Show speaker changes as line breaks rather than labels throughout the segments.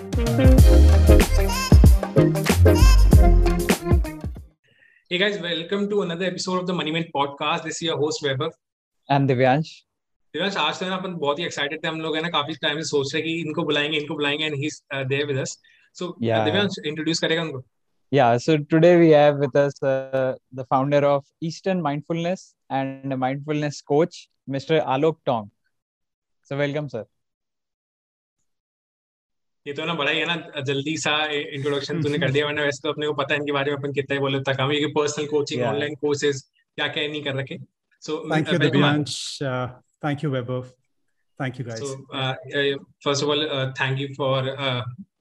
Hey guys, welcome to another episode of the Money Man podcast. This is your host Vaibhav.
And Divyansh.
Divyansh आज तो ना अपन बहुत ही excited थे हम लोग है ना काफ़ी टाइम से सोच रहे कि इनको बुलाएँगे इनको बुलाएँगे and he is there with us so Divyansh introduce करेगा उनको
Yeah, so today we have with us uh, the founder of Eastern Mindfulness and a mindfulness coach, Mr. Alok Tong. So welcome, sir.
ये तो ना बड़ा ही है ना जल्दी सा इंट्रोडक्शन तूने कर दिया वरना वैसे तो अपने को पता है इनके बारे में अपन कितना ही बोले तक हम ये पर्सनल कोचिंग ऑनलाइन कोर्सेज क्या क्या नहीं कर रखे।
So thank you Divyansh thank you Vaibhav thank you
guys first of all thank you for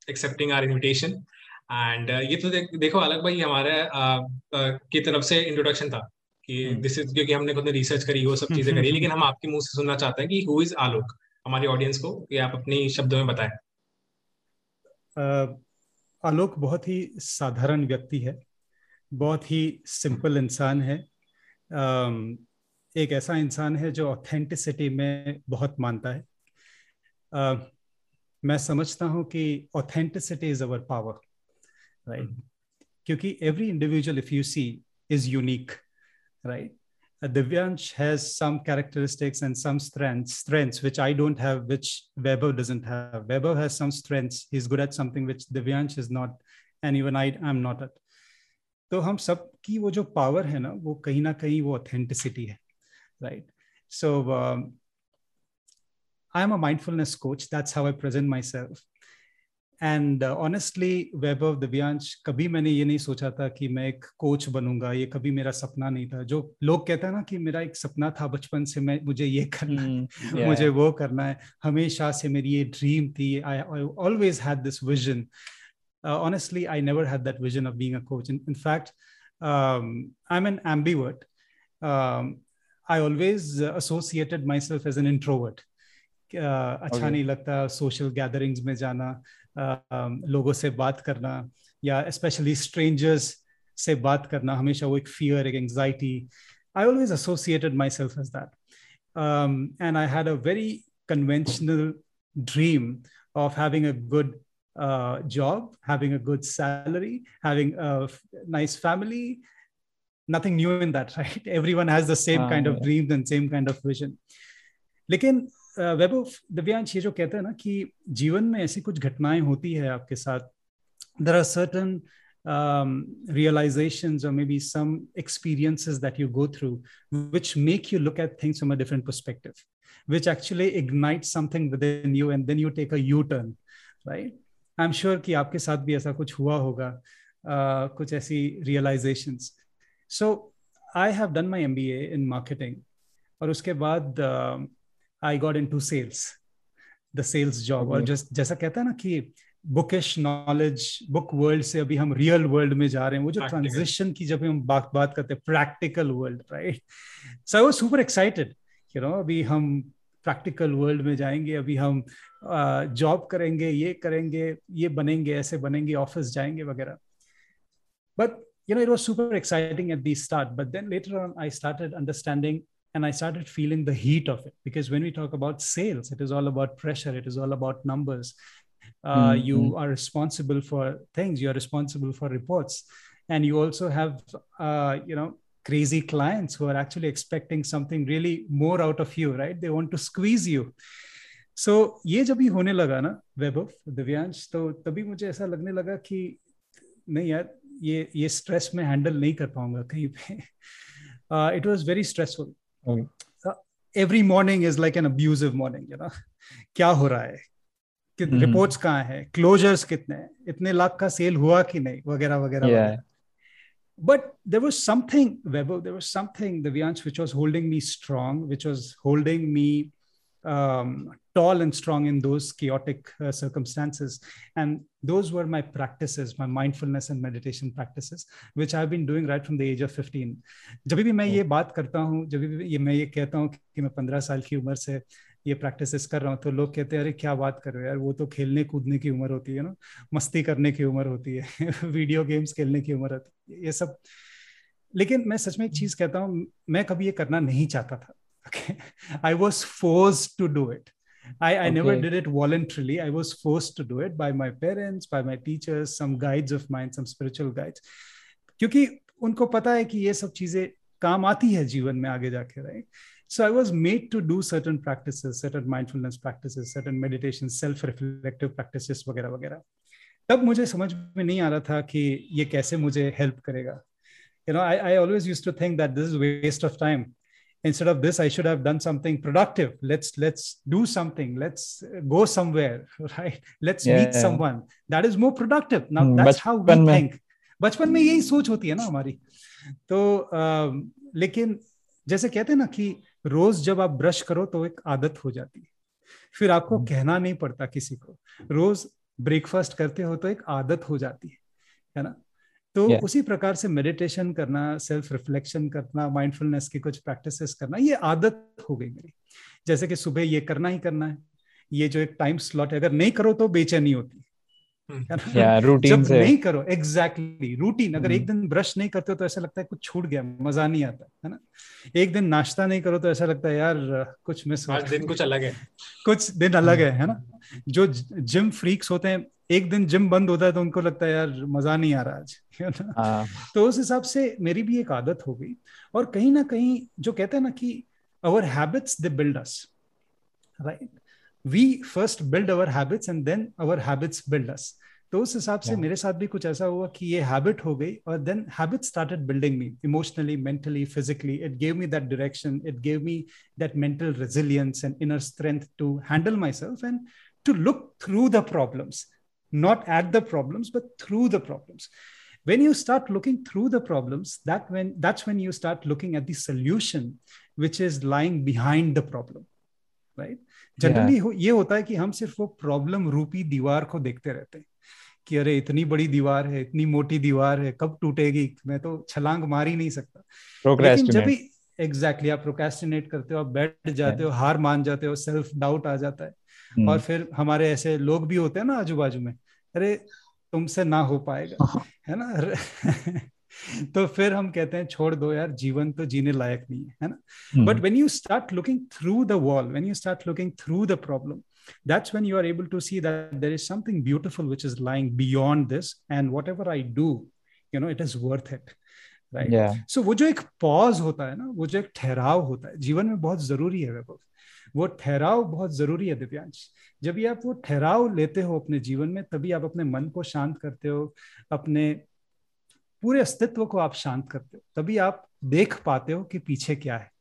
accepting our invitation and ये तो देख, देखो अलग भाई हमारे uh, uh, की तरफ़ से इंट्रोडक्शन था कि दिस hmm. इज़ क्योंकि हमने खुद ने रिसर्च करी वो सब चीज़ें करी लेकिन हम आपके मुँह से सुनना चाहते हैं कि हु इज़ आलोक हमारी ऑडियंस को कि आप अपनी शब्दों में बताएँ।
आलोक बहुत ही साधारण व्यक्ति है बहुत ही सिंपल इंसान है एक ऐसा इंसान है जो ऑथेंटिसिटी में बहुत मानता है। मैं समझता हूँ कि authenticity is our power right क्योंकि every individual if you see is unique right Divyansh has some characteristics and some strengths, strengths which I don't have, which Weber doesn't have. Weber has some strengths. He's good at something which Divyansh is not, and even I am not at. तो हम सब की वो जो power है ना वो कहीं ना कहीं वो ऑथेंटिसिटी है right so I am a mindfulness coach that's how I present myself and honestly Vaibhav Divyansh कभी मैंने ये नहीं सोचा था कि मैं एक कोच बनूँगा ये कभी मेरा सपना नहीं था। जो लोग कहते हैं ना कि मेरा एक सपना था बचपन से मैं मुझे ये करना है mm, yeah. मुझे वो करना है हमेशा से मेरी ये ड्रीम थी I always had this vision honestly i never had that vision of being a coach. In, in fact um, i'm an ambivert. Um, i always uh, associated myself as an uh, अच्छा okay. नहीं लगता social gatherings में जाना लोगों से बात करना या स्पेशली स्ट्रेंजर्स से बात करना हमेशा वो एक फियर एक anxiety I always associated myself as that and I had a very conventional dream of having a good uh, job, having a good salary, having a nice family. Nothing new in that, right? Everyone has the same uh, kind of yeah. dreams and same kind of vision. लेकिन Vaibhav Divyansh ये जो कहते हैं ना कि जीवन में ऐसी कुछ घटनाएँ होती है आपके साथ देर आर सर्टन रियलाइजेशन और maybe some experiences that you go through which make you look at things from a different perspective which actually ignite something within you and then you take a U turn right I am sure कि आपके साथ भी ऐसा कुछ हुआ होगा uh, कुछ ऐसी realization so I have done my M B A in marketing और उसके बाद uh, I got into sales the sales job और जस्ट जैसा कहता है ना कि बुकिश नॉलेज बुक वर्ल्ड से अभी हम रियल वर्ल्ड में जा रहे हैं वो जो ट्रांजिशन की जब हम बात बात करते हैं practical world right so I was super excited you know अभी हम प्रैक्टिकल वर्ल्ड में जाएँगे अभी हम जॉब करेंगे ये करेंगे ये बनेंगे ऐसे बनेंगे ऑफ़िस जाएँगे वगैरह। But you know it was super exciting at the start but then later on i started understanding and i started feeling the heat of it because when we talk about sales it is all about pressure it is all about numbers uh, mm-hmm. you are responsible for things you are responsible for reports and you also have uh, you know crazy clients who are actually expecting something really more out of you right they want to squeeze you so so, ये जब ही होने लगा ना वैभव दिव्यांश तो तभी मुझे ऐसा लगने लगा कि नहीं यार ये ये स्ट्रेस में हैंडल नहीं कर पाऊंगा कहीं पे it was very stressful every morning is like an abusive morning you know क्या हो रहा है कि रिपोर्ट्स hmm. कहाँ है क्लोजर्स कितने हैं इतने लाख का सेल हुआ कि नहीं वगैरह वगैरह but there was something Weber, there was something the Vianch which was holding me strong which was holding me um, tall and strong in those chaotic uh, circumstances. And those were my practices, my mindfulness and meditation practices, which I've been doing right from the age of 15. जब भी मैं ये बात करता हूँ जब भी ये मैं ये कहता हूँ कि मैं पंद्रह साल की उम्र से ये प्रैक्टिसेस कर रहा हूँ तो लोग कहते हैं अरे क्या बात कर रहे हो यार? वो तो खेलने कूदने की उम्र होती है ना? मस्ती करने की उम्र होती है वीडियो गेम्स खेलने की उम्र होती है ये सब. लेकिन मैं सच में एक चीज़ कहता हूँ मैं कभी ये करना नहीं चाहता था। Okay i was forced to do it I, I okay. never did it voluntarily. I was forced to do it by my parents, by my teachers, some guides of mine, some spiritual guides. क्योंकि उनको पता है कि ये सब चीज़ें काम आती है जीवन में आगे जाके right so i was made to do certain practices certain mindfulness practices certain meditation self reflective practices वगैरह वगैरह तब मुझे समझ में नहीं आ रहा था कि ये कैसे मुझे हेल्प करेगा you know I, I always used to think that this is waste of time instead of this i should have done something productive let's let's do something let's go somewhere right let's yeah, meet yeah. someone that is more productive now hmm, that's how we think बचपन में यही सोच होती है ना हमारी तो आ, लेकिन जैसे कहते हैं ना कि रोज जब आप ब्रश करो तो एक आदत हो जाती है फिर आपको hmm. कहना नहीं पड़ता किसी को रोज ब्रेकफास्ट करते हो तो एक आदत हो जाती है है ना तो yeah. उसी प्रकार से मेडिटेशन करना सेल्फ रिफ्लेक्शन करना माइंडफुलनेस की कुछ प्रैक्टिसेस करना ये आदत हो गई मेरी। जैसे कि सुबह ये करना ही करना है। ये जो एक टाइम स्लॉट है अगर नहीं करो तो बेचैनी होती
रूटीन
हम्म। जब नहीं करो एग्जैक्टली exactly, रूटीन अगर एक दिन ब्रश नहीं करते हो तो ऐसा लगता है कुछ छूट गया मज़ा नहीं आता है ना? एक दिन नाश्ता नहीं करो तो ऐसा लगता है यार कुछ मिस
हो दिन कुछ अलग है।
कुछ दिन अलग है है ना? जो जिम फ्रीक्स होते हैं एक दिन जिम बंद होता है तो उनको लगता है यार मज़ा नहीं आ रहा आज। है ना? हाँ। तो उस हिसाब से मेरी भी एक आदत हो गई और कहीं ना कहीं जो कहते हैं ना कि our habits they build us right we first build our habits and then our habits build us तो उस हिसाब से मेरे साथ भी कुछ ऐसा हुआ कि ये हैबिट हो गई और then habit started building me emotionally mentally physically it gave me that direction it gave me that mental resilience and inner strength to handle myself and to look through the problems not at the problems but through the problems when you start looking through the problems that when that's when you start looking at the solution which is lying behind the problem right Generally yeah. ये होता है कि हम सिर्फ़ वो problem रूपी दीवार को देखते रहते हैं कि अरे इतनी बड़ी दीवार है इतनी मोटी दीवार है कब टूटेगी? मैं तो छलांग मार ही नहीं सकता। लेकिन जब भी एग्जैक्टली आप प्रोकेस्टिनेट करते हो आप बैठ जाते हो हार मान जाते हो सेल्फ डाउट आ जाता है। और हम्म। फिर हमारे ऐसे लोग भी होते हैं ना आजू बाजू में अरे तुमसे ना हो पाएगा। हाँ। है ना? तो फिर हम कहते हैं छोड़ दो यार जीवन तो जीने लायक नहीं है है ना? But when you start looking through the wall when you start looking through the problem that's when you are able to see that there is something beautiful which is lying beyond this and whatever i do you know it is worth it right? Yeah. so वो जो एक pause होता है ना वो जो एक ठहराव होता है जीवन में बहुत ज़रूरी है वैभव। वो ठहराव बहुत ज़रूरी है दिव्यांश। जब भी आप वो ठहराव लेते हो अपने जीवन में तभी आप अपने मन को शांत करते हो अपने पूरे अस्तित्व को आप शांत करते हो। तभी आप देख पाते हो कि पीछे क्या है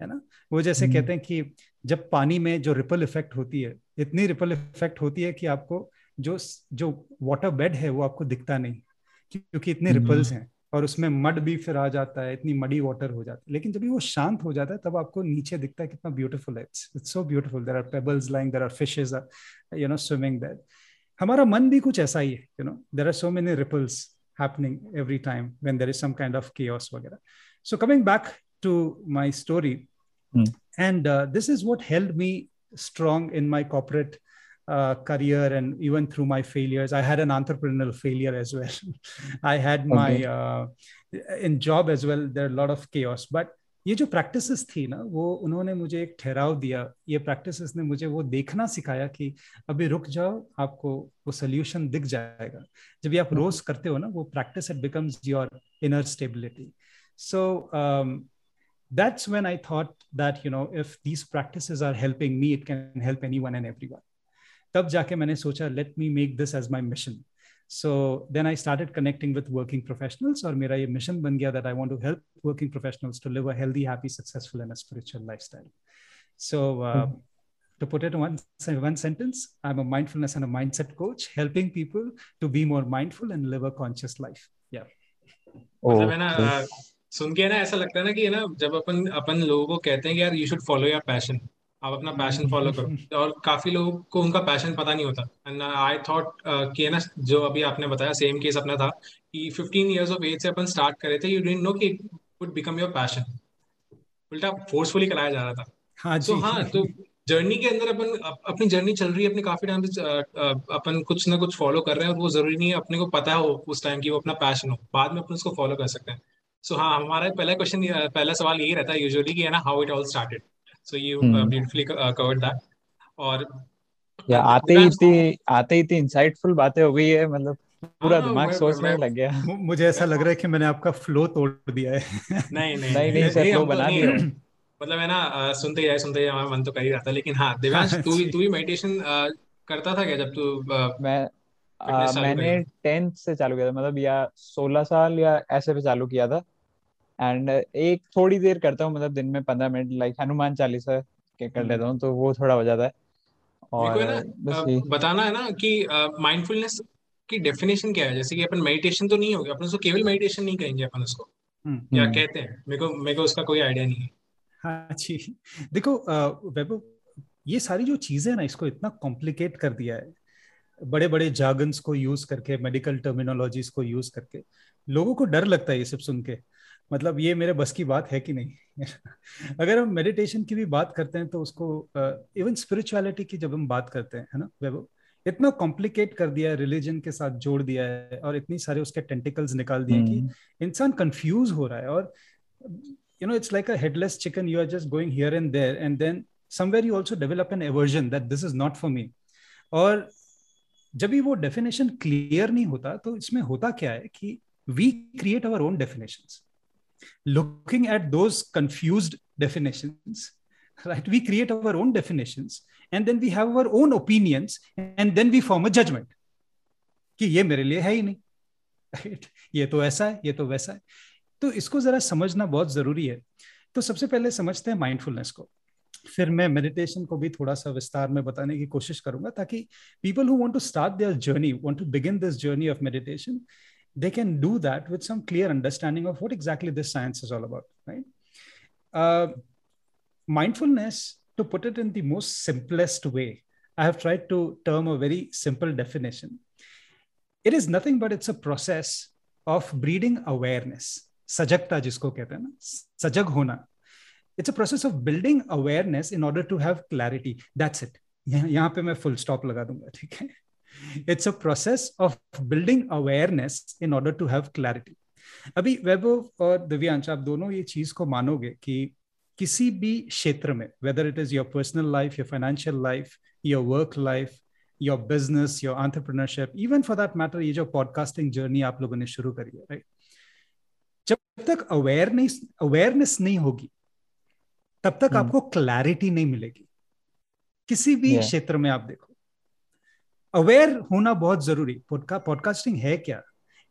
है ना? वो जैसे hmm. कहते हैं कि जब पानी में जो रिपल इफ़ेक्ट होती है इतनी रिपल इफ़ेक्ट होती है कि आपको जो जो वाटर बेड है वो आपको दिखता नहीं क्योंकि इतने रिपल्स हम्म। हैं और उसमें मड भी फिर आ जाता है इतनी मडी वाटर हो जाती है। लेकिन जब वो शांत हो जाता है तब आपको नीचे दिखता है कितना ब्यूटीफुल है। It's it's so beautiful there are pebbles lying there are fishes you know swimming there हमारा मन भी कुछ ऐसा ही है you know there are so many ripples happening every time when there is some kind of chaos wagera so coming back to my story mm. and uh, this is what held me strong in my corporate uh, career and even through my failures. I had an entrepreneurial failure as well. I had my uh, in job as well there are a lot of chaos but ये जो practices थी ना वो उन्होंने मुझे एक ठहराव दिया। ये प्रैक्टिसेस ने मुझे वो देखना सिखाया कि अभी रुक जाओ आपको वो सोल्यूशन दिख जाएगा। जब ये आप रोज करते हो ना वो practice it becomes your inner stability so that's when i thought that you know if these practices are helping me it can help anyone and everyone तब जाके मैंने सोचा let me make this as My mission so then I started connecting with working professionals और मेरा ये mission बन गया that I want to help working professionals to live a healthy happy successful and a spiritual lifestyle so to put it in one, one sentence, I'm a mindfulness and a mindset coach, helping people to be more mindful and live a conscious life. Yeah.
Oh, मतलब है ना सुन के ना ऐसा लगता है ना कि ना जब अपन अपन लोगों को कहते हैं कि यार you should follow your passion आप अपना पैशन फॉलो करो। और काफ़ी लोगों को उनका पैशन पता नहीं होता। एंड आई थॉट कि ना जो अभी आपने बताया सेम केस अपना था कि 15 इयर्स ऑफ़ एज से अपन स्टार्ट करे थे यू डिडंट नो कि it would become your passion उल्टा फोर्सफुली कराया जा रहा था। हाँ जी। तो हाँ तो जर्नी के अंदर अपन अपनी जर्नी चल रही है अपने काफ़ी टाइम से अपन कुछ ना कुछ फॉलो कर रहे हैं और वो ज़रूरी नहीं है अपने को पता हो उस टाइम की वो अपना पैशन हो। बाद में अपन उसको फॉलो कर सकते हैं। सो so, हाँ हमारा पहला क्वेश्चन पहला सवाल यही रहता है यूजुअली कि है ना how it all started So you hmm. uh, beautifully uh, covered that. और
या आते ही इतनी आते ही इतनी इंसाइटफुल बातें हो गई है मतलब पूरा हाँ, दिमाग सोचने लग गया।
मुझे ऐसा लग रहा है कि मैंने आपका फ्लो तोड़ दिया है।
नहीं नहीं नहीं नहीं सर फ्लो बना दिया। मतलब है ना सुनते जाए सुनते जाए मन तो कर ही रहा था लेकिन हाँ दिव्यांश तू भी तू भी मेडिटेशन करता था क्या जब तू
मैं आ, मैंने टेंथ से चालू किया था मतलब या सोलह साल या ऐसे पे चालू किया था। एंड एक थोड़ी देर करता हूँ मतलब दिन में पंद्रह मिनट लाइक हनुमान चालीसा के कर लेता हूँ तो वो थोड़ा हो जाता है।
और ना, बताना है ना कि माइंडफुलनेस की डेफिनेशन क्या है? जैसे कि अपन मेडिटेशन तो नहीं होगा अपन उसको केवल मेडिटेशन नहीं कहेंगे अपन उसको। हम्म। या हम्म। कहते हैं? मेरे को मेरे को उसका कोई आइडिया नहीं है।
हाँ जी। देखो वैभव ये सारी जो चीज़ें ना इसको इतना कॉम्प्लिकेट कर दिया है। बड़े बड़े जागन्स को यूज़ करके मेडिकल टर्मिनोलॉजीज को यूज़ करके लोगों को डर लगता है ये सब सुन के। मतलब ये मेरे बस की बात है कि नहीं? अगर हम मेडिटेशन की भी बात करते हैं तो उसको इवन uh, स्पिरिचुअलिटी की जब हम बात करते हैं है ना? वैभव इतना कॉम्प्लिकेट कर दिया है रिलीजन के साथ जोड़ दिया है और इतनी सारे उसके टेंटिकल्स निकाल दिए कि हम्म। इंसान कंफ्यूज हो रहा है और you know it's like a headless chicken you are just going here and there and then somewhere you also develop an aversion that this is not for me और जब भी वो डेफिनेशन क्लियर नहीं होता तो इसमें होता क्या है कि we create our own definitions looking at those confused definitions, right? We create our own definitions and then we have our own opinions and then we form a judgment कि ये मेरे लिए है ही नहीं राइट ये तो ऐसा है, ये तो वैसा है। तो इसको जरा समझना बहुत ज़रूरी है। तो सबसे पहले समझते हैं माइंडफुलनेस को। फिर मैं मेडिटेशन को भी थोड़ा सा विस्तार में बताने की कोशिश करूँगा ताकि people who want to start their journey want to begin this journey of meditation they can do that with some clear understanding of what exactly this science is all about, right? Uh, mindfulness, to put it in the most simplest way, I have tried to term a very simple definition. It is nothing but it's a process of breeding awareness. Sajakta jisko kehte hain na, sajag hona. It's a process of building awareness in order to have clarity. That's it. यहाँ पे मैं full stop लगा दूंगा ठीक है it's a process of building awareness in order to have clarity अभी वैभव और दिव्यांश आप दोनों ये चीज़ को मानोगे कि किसी भी क्षेत्र में whether it is your personal life your financial life your work life your business your entrepreneurship even for that matter ये जो पॉडकास्टिंग जर्नी आप लोगों ने शुरू करी है राइट जब तक अवेयरनेस अवेयरनेस नहीं होगी तब तक hmm. आपको क्लैरिटी नहीं मिलेगी किसी भी क्षेत्र yeah. में आप देखो अवेयर होना बहुत ज़रूरी। पॉडका पॉडकास्टिंग है क्या?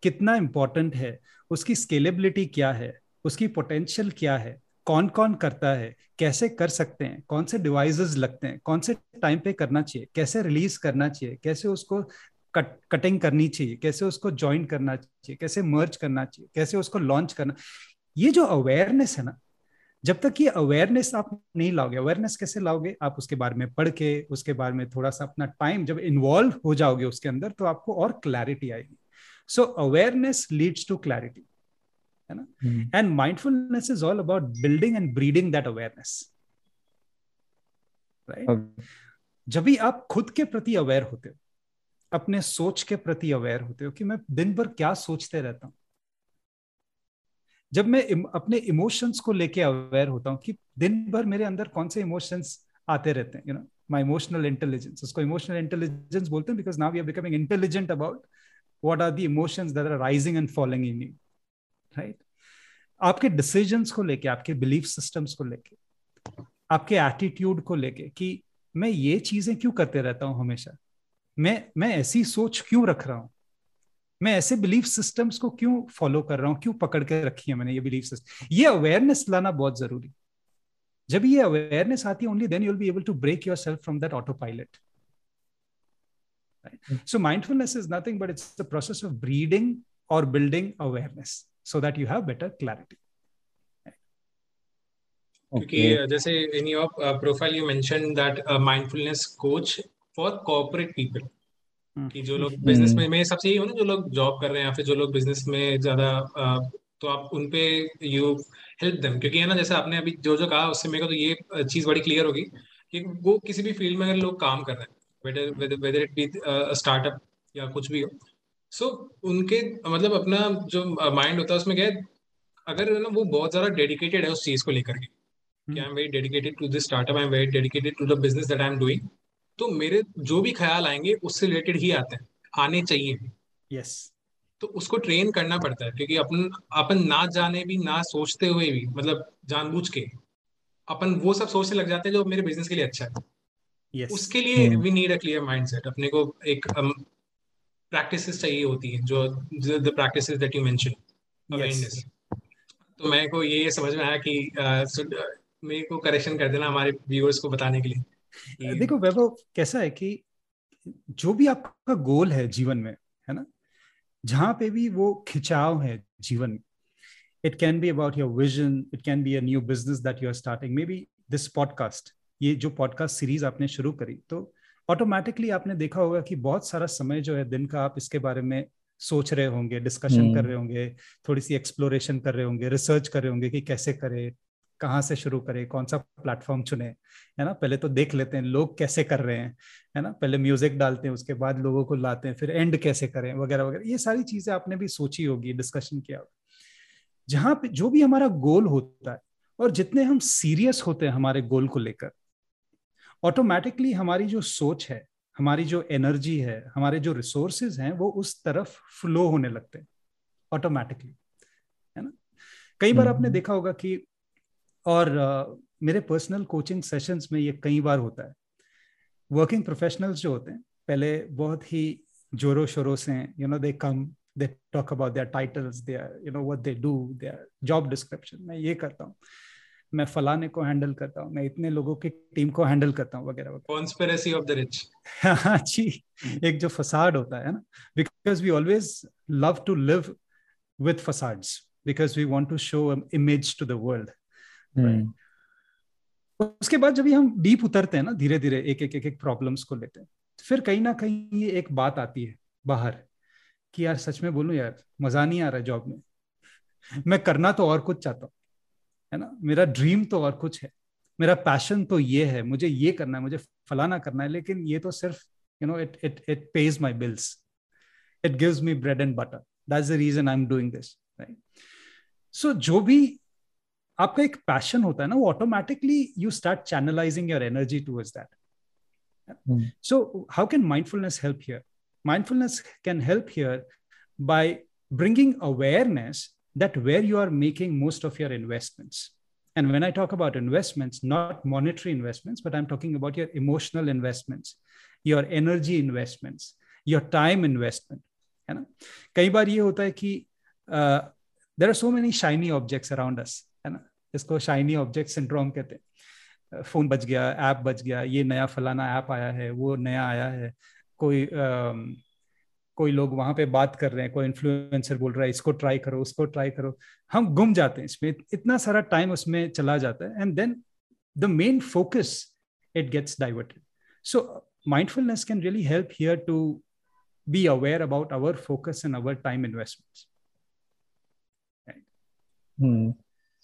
कितना इंपॉर्टेंट है? उसकी स्केलेबिलिटी क्या है? उसकी पोटेंशियल क्या है? कौन कौन करता है? कैसे कर सकते हैं? कौन से डिवाइसेस लगते हैं? कौन से टाइम पे करना चाहिए? कैसे रिलीज़ करना चाहिए? कैसे उसको कट कटिंग करनी चाहिए? कैसे उसको ज्वाइन करना चाहिए? कैसे मर्ज करना चाहिए? कैसे उसको लॉन्च करना? ये जो अवेयरनेस है ना जब तक ये अवेयरनेस आप नहीं लाओगे अवेयरनेस कैसे लाओगे? आप उसके बारे में पढ़ के उसके बारे में थोड़ा सा अपना टाइम जब इन्वॉल्व हो जाओगे उसके अंदर तो आपको और क्लैरिटी आएगी। So awareness leads to clarity है ना? And mindfulness is all about building and breeding that awareness right जब भी आप खुद के प्रति अवेयर होते हो अपने सोच के प्रति अवेयर होते हो कि मैं दिन भर क्या सोचते रहता हूँ जब मैं इम, अपने इमोशंस को लेके अवेयर होता हूँ कि दिन भर मेरे अंदर कौन से इमोशंस आते रहते हैं you know my emotional intelligence उसको इमोशनल इंटेलिजेंस बोलते हैं because now we are becoming intelligent about what are the emotions that are rising and following in you right आपके डिसीजंस को लेके आपके बिलीफ सिस्टम्स को लेके आपके एटीट्यूड को लेके कि मैं ये चीज़ें क्यों करते रहता हूँ हमेशा? मैं मैं ऐसी सोच क्यों रख रहा हूँ? मैं ऐसे बिलीफ सिस्टम्स को क्यों फॉलो कर रहा हूँ? क्यों पकड़ के रखी है मैंने ये बिलीफ सिस्टम ये अवेयरनेस लाना बहुत ज़रूरी। जब ये अवेयरनेस आती है only then you will be able to break your self from that autopilot so mindfulness is nothing but it's the process of breeding or building awareness so that you have better clarity.
क्योंकि जैसे in your profile you mention that mindfulness coach for corporate people. कि जो लोग business में मैं सबसे यही हूँ ना जो लोग जॉब कर रहे हैं या फिर जो लोग बिज़नेस में ज़्यादा तो आप उनपे यू हेल्प देम क्योंकि है ना जैसे आपने अभी जो जो कहा उससे मेरे को तो ये चीज़ बड़ी क्लियर होगी कि वो किसी भी फ़ील्ड में अगर लोग काम कर रहे हैं वेदर इट बी स्टार्टअप या कुछ भी हो सो so, उनके मतलब अपना जो माइंड होता है उसमें क्या है अगर ना वो बहुत ज़्यादा डेडिकेटेड है उस चीज़ को लेकर के I am very dedicated to this startup I am very dedicated to the business that I am doing तो मेरे जो भी ख्याल आएँगे उससे रिलेटेड ही आते हैं आने चाहिए।
यस
तो उसको ट्रेन करना पड़ता है क्योंकि अपन अपन ना जाने भी ना सोचते हुए भी मतलब जानबूझ के अपन वो सब सोचने लग जाते हैं जो मेरे बिज़नेस के लिए अच्छा है।
Yes.
उसके लिए we need a clear mindset अपने को एक प्रैक्टिसेस um, चाहिए होती है जो the practices that you mention awareness तो मेरे को ये समझ में आया कि uh, मेरे को करेक्शन कर देना हमारे व्यूअर्स को बताने के लिए।
देखो वैभव कैसा है कि जो भी आपका गोल है जीवन में है ना? जहाँ पे भी वो खिंचाव है जीवन में it can be about your vision it can be a new business that you are starting maybe this podcast ये जो पॉडकास्ट सीरीज़ आपने शुरू करी तो ऑटोमेटिकली आपने देखा होगा कि बहुत सारा समय जो है दिन का आप इसके बारे में सोच रहे होंगे डिस्कशन कर हम्म। रहे होंगे थोड़ी सी एक्सप्लोरेशन कर रहे होंगे रिसर्च कर रहे होंगे कि कैसे करें कहाँ से शुरू करें कौन सा प्लेटफॉर्म चुने है ना? पहले तो देख लेते हैं लोग कैसे कर रहे हैं है ना? पहले म्यूज़िक डालते हैं उसके बाद लोगों को लाते हैं फिर एंड कैसे करें वगैरह वगैरह। ये सारी चीज़ें आपने भी सोची होगी डिस्कशन किया होगा। जहाँ पे जो भी हमारा गोल होता है और जितने हम सीरियस होते हैं हमारे गोल को लेकर ऑटोमेटिकली हमारी जो सोच है हमारी जो एनर्जी है हमारे जो रिसोर्सेज हैं वो उस तरफ़ फ्लो होने लगते हैं ऑटोमेटिकली है ना? कई बार आपने हम्म। देखा होगा कि और uh, मेरे पर्सनल कोचिंग सेशंस में ये कई बार होता है। वर्किंग प्रोफेशनल्स जो होते हैं पहले बहुत ही जोरों शोरों से you know they come they talk about their titles their you know what they do their job description मैं ये करता हूँ। मैं फलाने को हैंडल करता हूँ। मैं इतने लोगों की टीम को हैंडल करता हूँ वगैरह
कॉन्स्पिरेसी ऑफ़ द रिच
हाँ जी। एक जो फसाड होता है ना because we always love to live with facades because we want to show image to the world उसके बाद जब हम डीप उतरते हैं ना धीरे धीरे एक एक एक एक प्रॉब्लम्स को लेते हैं, फिर कहीं ना कहीं ये एक बात आती है बाहर कि यार सच में बोलूँ यार, मज़ा नहीं आ रहा जॉब में। मैं करना तो और कुछ चाहता हूँ, है ना? मेरा ड्रीम तो और कुछ है, मेरा पैशन तो ये है, मुझे ये करना है, मुझे फलाना करना है, लेकिन ये तो सिर्फ़ you know it it it pays my bills it gives me bread and butter that's the reason I am doing this right so जो भी आपका एक पैशन होता है ना वो automatically you start channelizing your energy towards that so how can mindfulness help here mindfulness can help here by bringing awareness that where you are making most of your investments and when i talk about investments not monetary investments but i'm talking about your emotional investments your energy investments your time investment है ना कई बार ये होता है कि there are so many shiny objects around us है ना इसको शाइनी ऑब्जेक्ट सिंड्रोम कहते हैं। फ़ोन बच गया ऐप बच गया ये नया फलाना ऐप आया है वो नया आया है। कोई आ, कोई लोग वहाँ पे बात कर रहे हैं कोई इन्फ्लुएंसर बोल रहा है इसको ट्राई करो उसको ट्राई करो। हम गुम जाते हैं इसमें इतना सारा टाइम उसमें चला जाता है and then the main focus it gets diverted so mindfulness can really help here to be aware about our focus and our time investments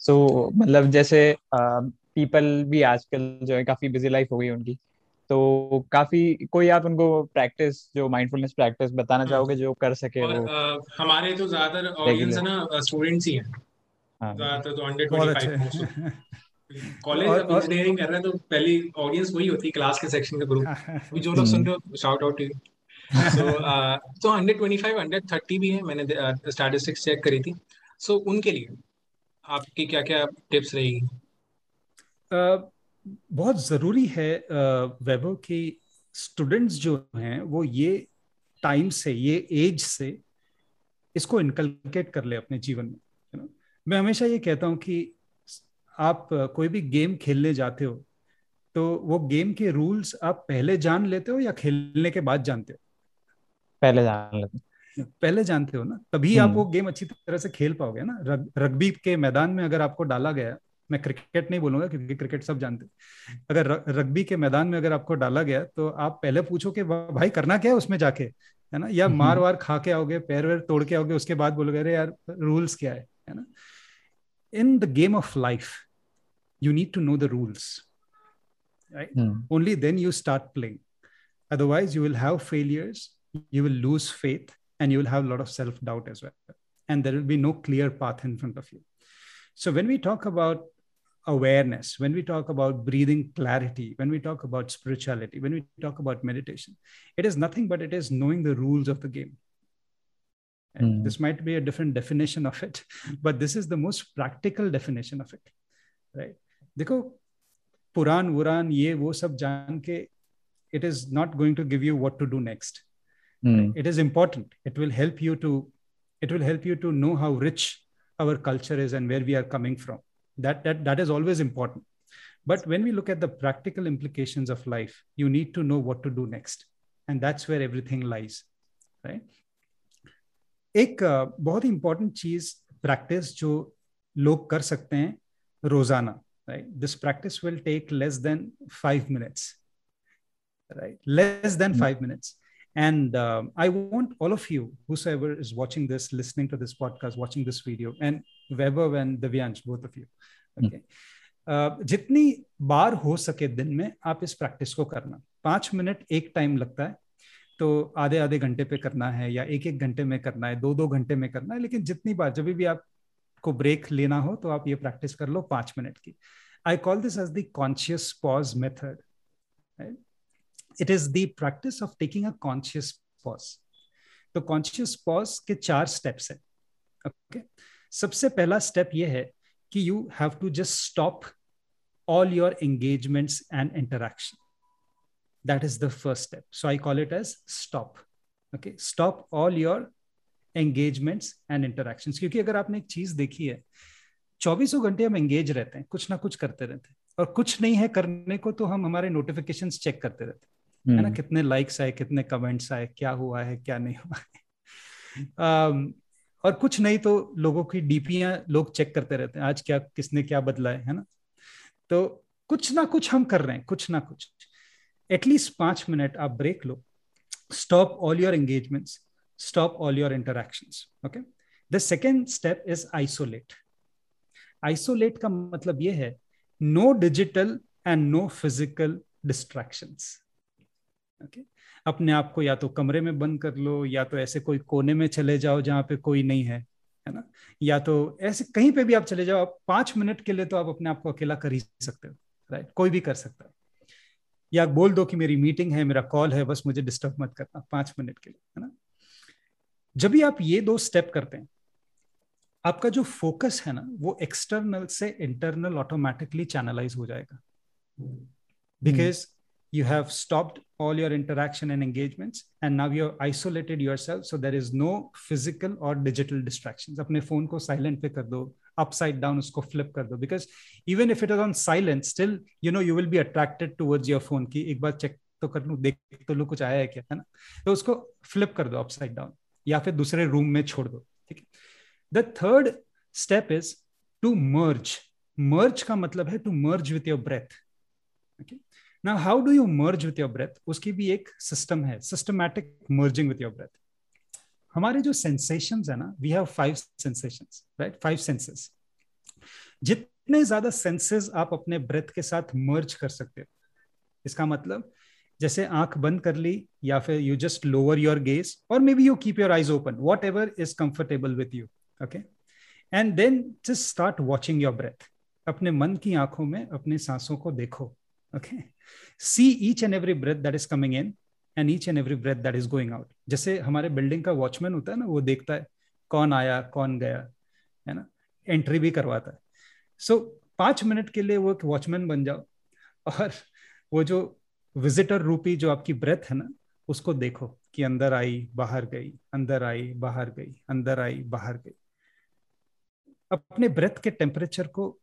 hmm so मतलब जैसे पीपल भी आजकल जो है काफ़ी बिज़ी लाइफ हो गई उनकी। तो काफ़ी कोई आप उनको प्रैक्टिस जो माइंडफुलनेस प्रैक्टिस बताना हाँ। चाहोगे जो कर सके
और, वो? आ, हमारे तो ज़्यादातर ऑडियंस है ना स्टूडेंट्स ही हैं। हाँ। ज़्यादातर तो अंडर 25 कॉलेज इंजीनियरिंग कर रहे हैं तो पहली ऑडियंस वही होती है क्लास के सेक्शन का ग्रुप अभी जो लोग सुन रहे हो शाउट आउट टू सो तो अंडर 25 अंडर 30 भी है। मैंने स्टैटिस्टिक्स चेक करी थी। सो so, उनके लिए। आपकी क्या क्या टिप्स रहेगी?
बहुत ज़रूरी है वैभव कि स्टूडेंट्स जो हैं वो ये टाइम से ये एज से इसको इनकलकेट कर ले अपने जीवन में है ना? मैं हमेशा ये कहता हूँ कि आप कोई भी गेम खेलने जाते हो तो वो गेम के रूल्स आप पहले जान लेते हो या खेलने के बाद जानते हो?
पहले जान लेते
पहले जानते हो ना तभी आप हम्म। वो गेम अच्छी तरह से खेल पाओगे ना? रग्बी के मैदान में अगर आपको डाला गया मैं क्रिकेट नहीं बोलूँगा क्योंकि क्रिकेट सब जानते अगर रग्बी के मैदान में अगर आपको डाला गया तो आप पहले पूछो कि भाई करना क्या है उसमें जाके? है ना? या मार वार खा के आओगे पैर वैर तोड़ के आओगे उसके बाद बोलोगे अरे यार रूल्स क्या है? है ना? In the game of life you need to know the rules right? hmm. only then you start playing. Otherwise you will have failures you will lose faith and you will have a lot of self doubt as well. And there will be no clear path in front of you. So, when we talk about awareness, when we talk about breathing clarity, when we talk about spirituality, when we talk about meditation, it is nothing but it is knowing the rules of the game. Mm. This might be a different definition of it, but this is the most practical definition of it. Right? Dekho, Puran, Vuran, ye, wo sab jaan ke, it is not going to give you what to do next. Mm. It is important. It will help you to it will help you to know how rich our culture is and where we are coming from that that that is always important but when we look at the practical implications of life you need to know what to do next and that's where everything lies right एक बहुत ही important चीज practice जो लोग कर सकते हैं रोजाना right this practice will take less than five minutes right less than five minutes and um, I want all of you, whosoever is watching this, listening to this podcast, watching this video, and Weber and Divyansh, both of you, okay. Uh, जितनी बार हो सके दिन में आप इस practice को करना। पाँच मिनट एक टाइम लगता है तो आधे आधे घंटे पे करना है या एक एक घंटे में करना है दो दो घंटे में करना है लेकिन जितनी बार जब भी आपको ब्रेक लेना हो तो आप ये प्रैक्टिस कर लो पाँच मिनट की। I call this as the conscious pause method it is the practice of taking a conscious pause तो कॉन्शियस पॉज के चार स्टेप्स है ओके सबसे पहला स्टेप यह है कि you have to just stop all your engagements and interaction that is the first step so I call it as stop okay stop all your engagements and interaction क्योंकि अगर आपने एक चीज़ देखी है, चौबीसों घंटे हम एंगेज रहते हैं, कुछ ना कुछ करते रहते हैं। और कुछ नहीं है करने को तो हम हमारे नोटिफिकेशन चेक करते रहते है ना हम्म। कितने लाइक्स आए कितने कमेंट्स आए क्या हुआ है क्या नहीं हुआ है। Um, और कुछ नहीं तो लोगों की डीपियाँ लोग चेक करते रहते हैं आज क्या किसने क्या बदला है है ना। तो कुछ ना कुछ हम कर रहे हैं कुछ ना कुछ। एटलीस्ट पाँच मिनट आप break low. Stop all your engagements stop all your interaction okay the second step is isolate isolate का मतलब यह है no digital and no physical distractions okay अपने आप को या तो कमरे में बंद कर लो या तो ऐसे कोई कोने में चले जाओ जहाँ पे कोई नहीं है है ना? या तो ऐसे कहीं पे भी आप चले जाओ आप पाँच मिनट के लिए तो आप अपने आप को अकेला कर ही सकते हो राइट कोई भी कर सकता है। या बोल दो कि मेरी मीटिंग है मेरा कॉल है बस मुझे डिस्टर्ब मत करना पाँच मिनट के लिए है ना? जब भी आप ये दो स्टेप करते हैं आपका जो फोकस है ना वो एक्सटर्नल से इंटरनल ऑटोमेटिकली चैनलाइज हो जाएगा। Because you have stopped all your interaction and engagements and now you're isolated yourself so there is no physical or digital distractions apne phone ko silent pe kar do upside down usko flip kar do because even if it is on silent still you know you will be attracted towards your phone ki ek baar check तो कर लू देख तो लो कुछ आया है क्या है ना तो उसको फ्लिप कर दो अपसाइड डाउन या फिर दूसरे रूम में छोड़ दो ठीक है the third step is to merge merge का मतलब है to merge with your breath okay Now, how do you merge with your breath? उसकी भी एक सिस्टम है systematic merging with your breath हमारे जो सेंसेशंस है ना we have five sensations right five senses जितने ज़्यादा सेंसेस आप अपने ब्रेथ के साथ मर्ज कर सकते हो। इसका मतलब जैसे आँख बंद कर ली या फिर you just lower your gaze और maybe you keep your eyes open whatever is comfortable with you okay and then just start watching your breath अपने मन की आँखों में अपने सांसों को देखो। Okay see each and every breath that is coming in and each and every breath that is going out जैसे हमारे बिल्डिंग का वॉचमैन होता है ना वो देखता है कौन आया कौन गया है ना? एंट्री भी करवाता है। सो so, पाँच मिनट के लिए वो एक वॉचमैन बन जाओ और वो जो विजिटर रूपी जो आपकी ब्रेथ है ना उसको देखो कि अंदर आई बाहर गई अंदर आई बाहर गई अंदर आई बाहर गई। अपने ब्रेथ के टेम्परेचर को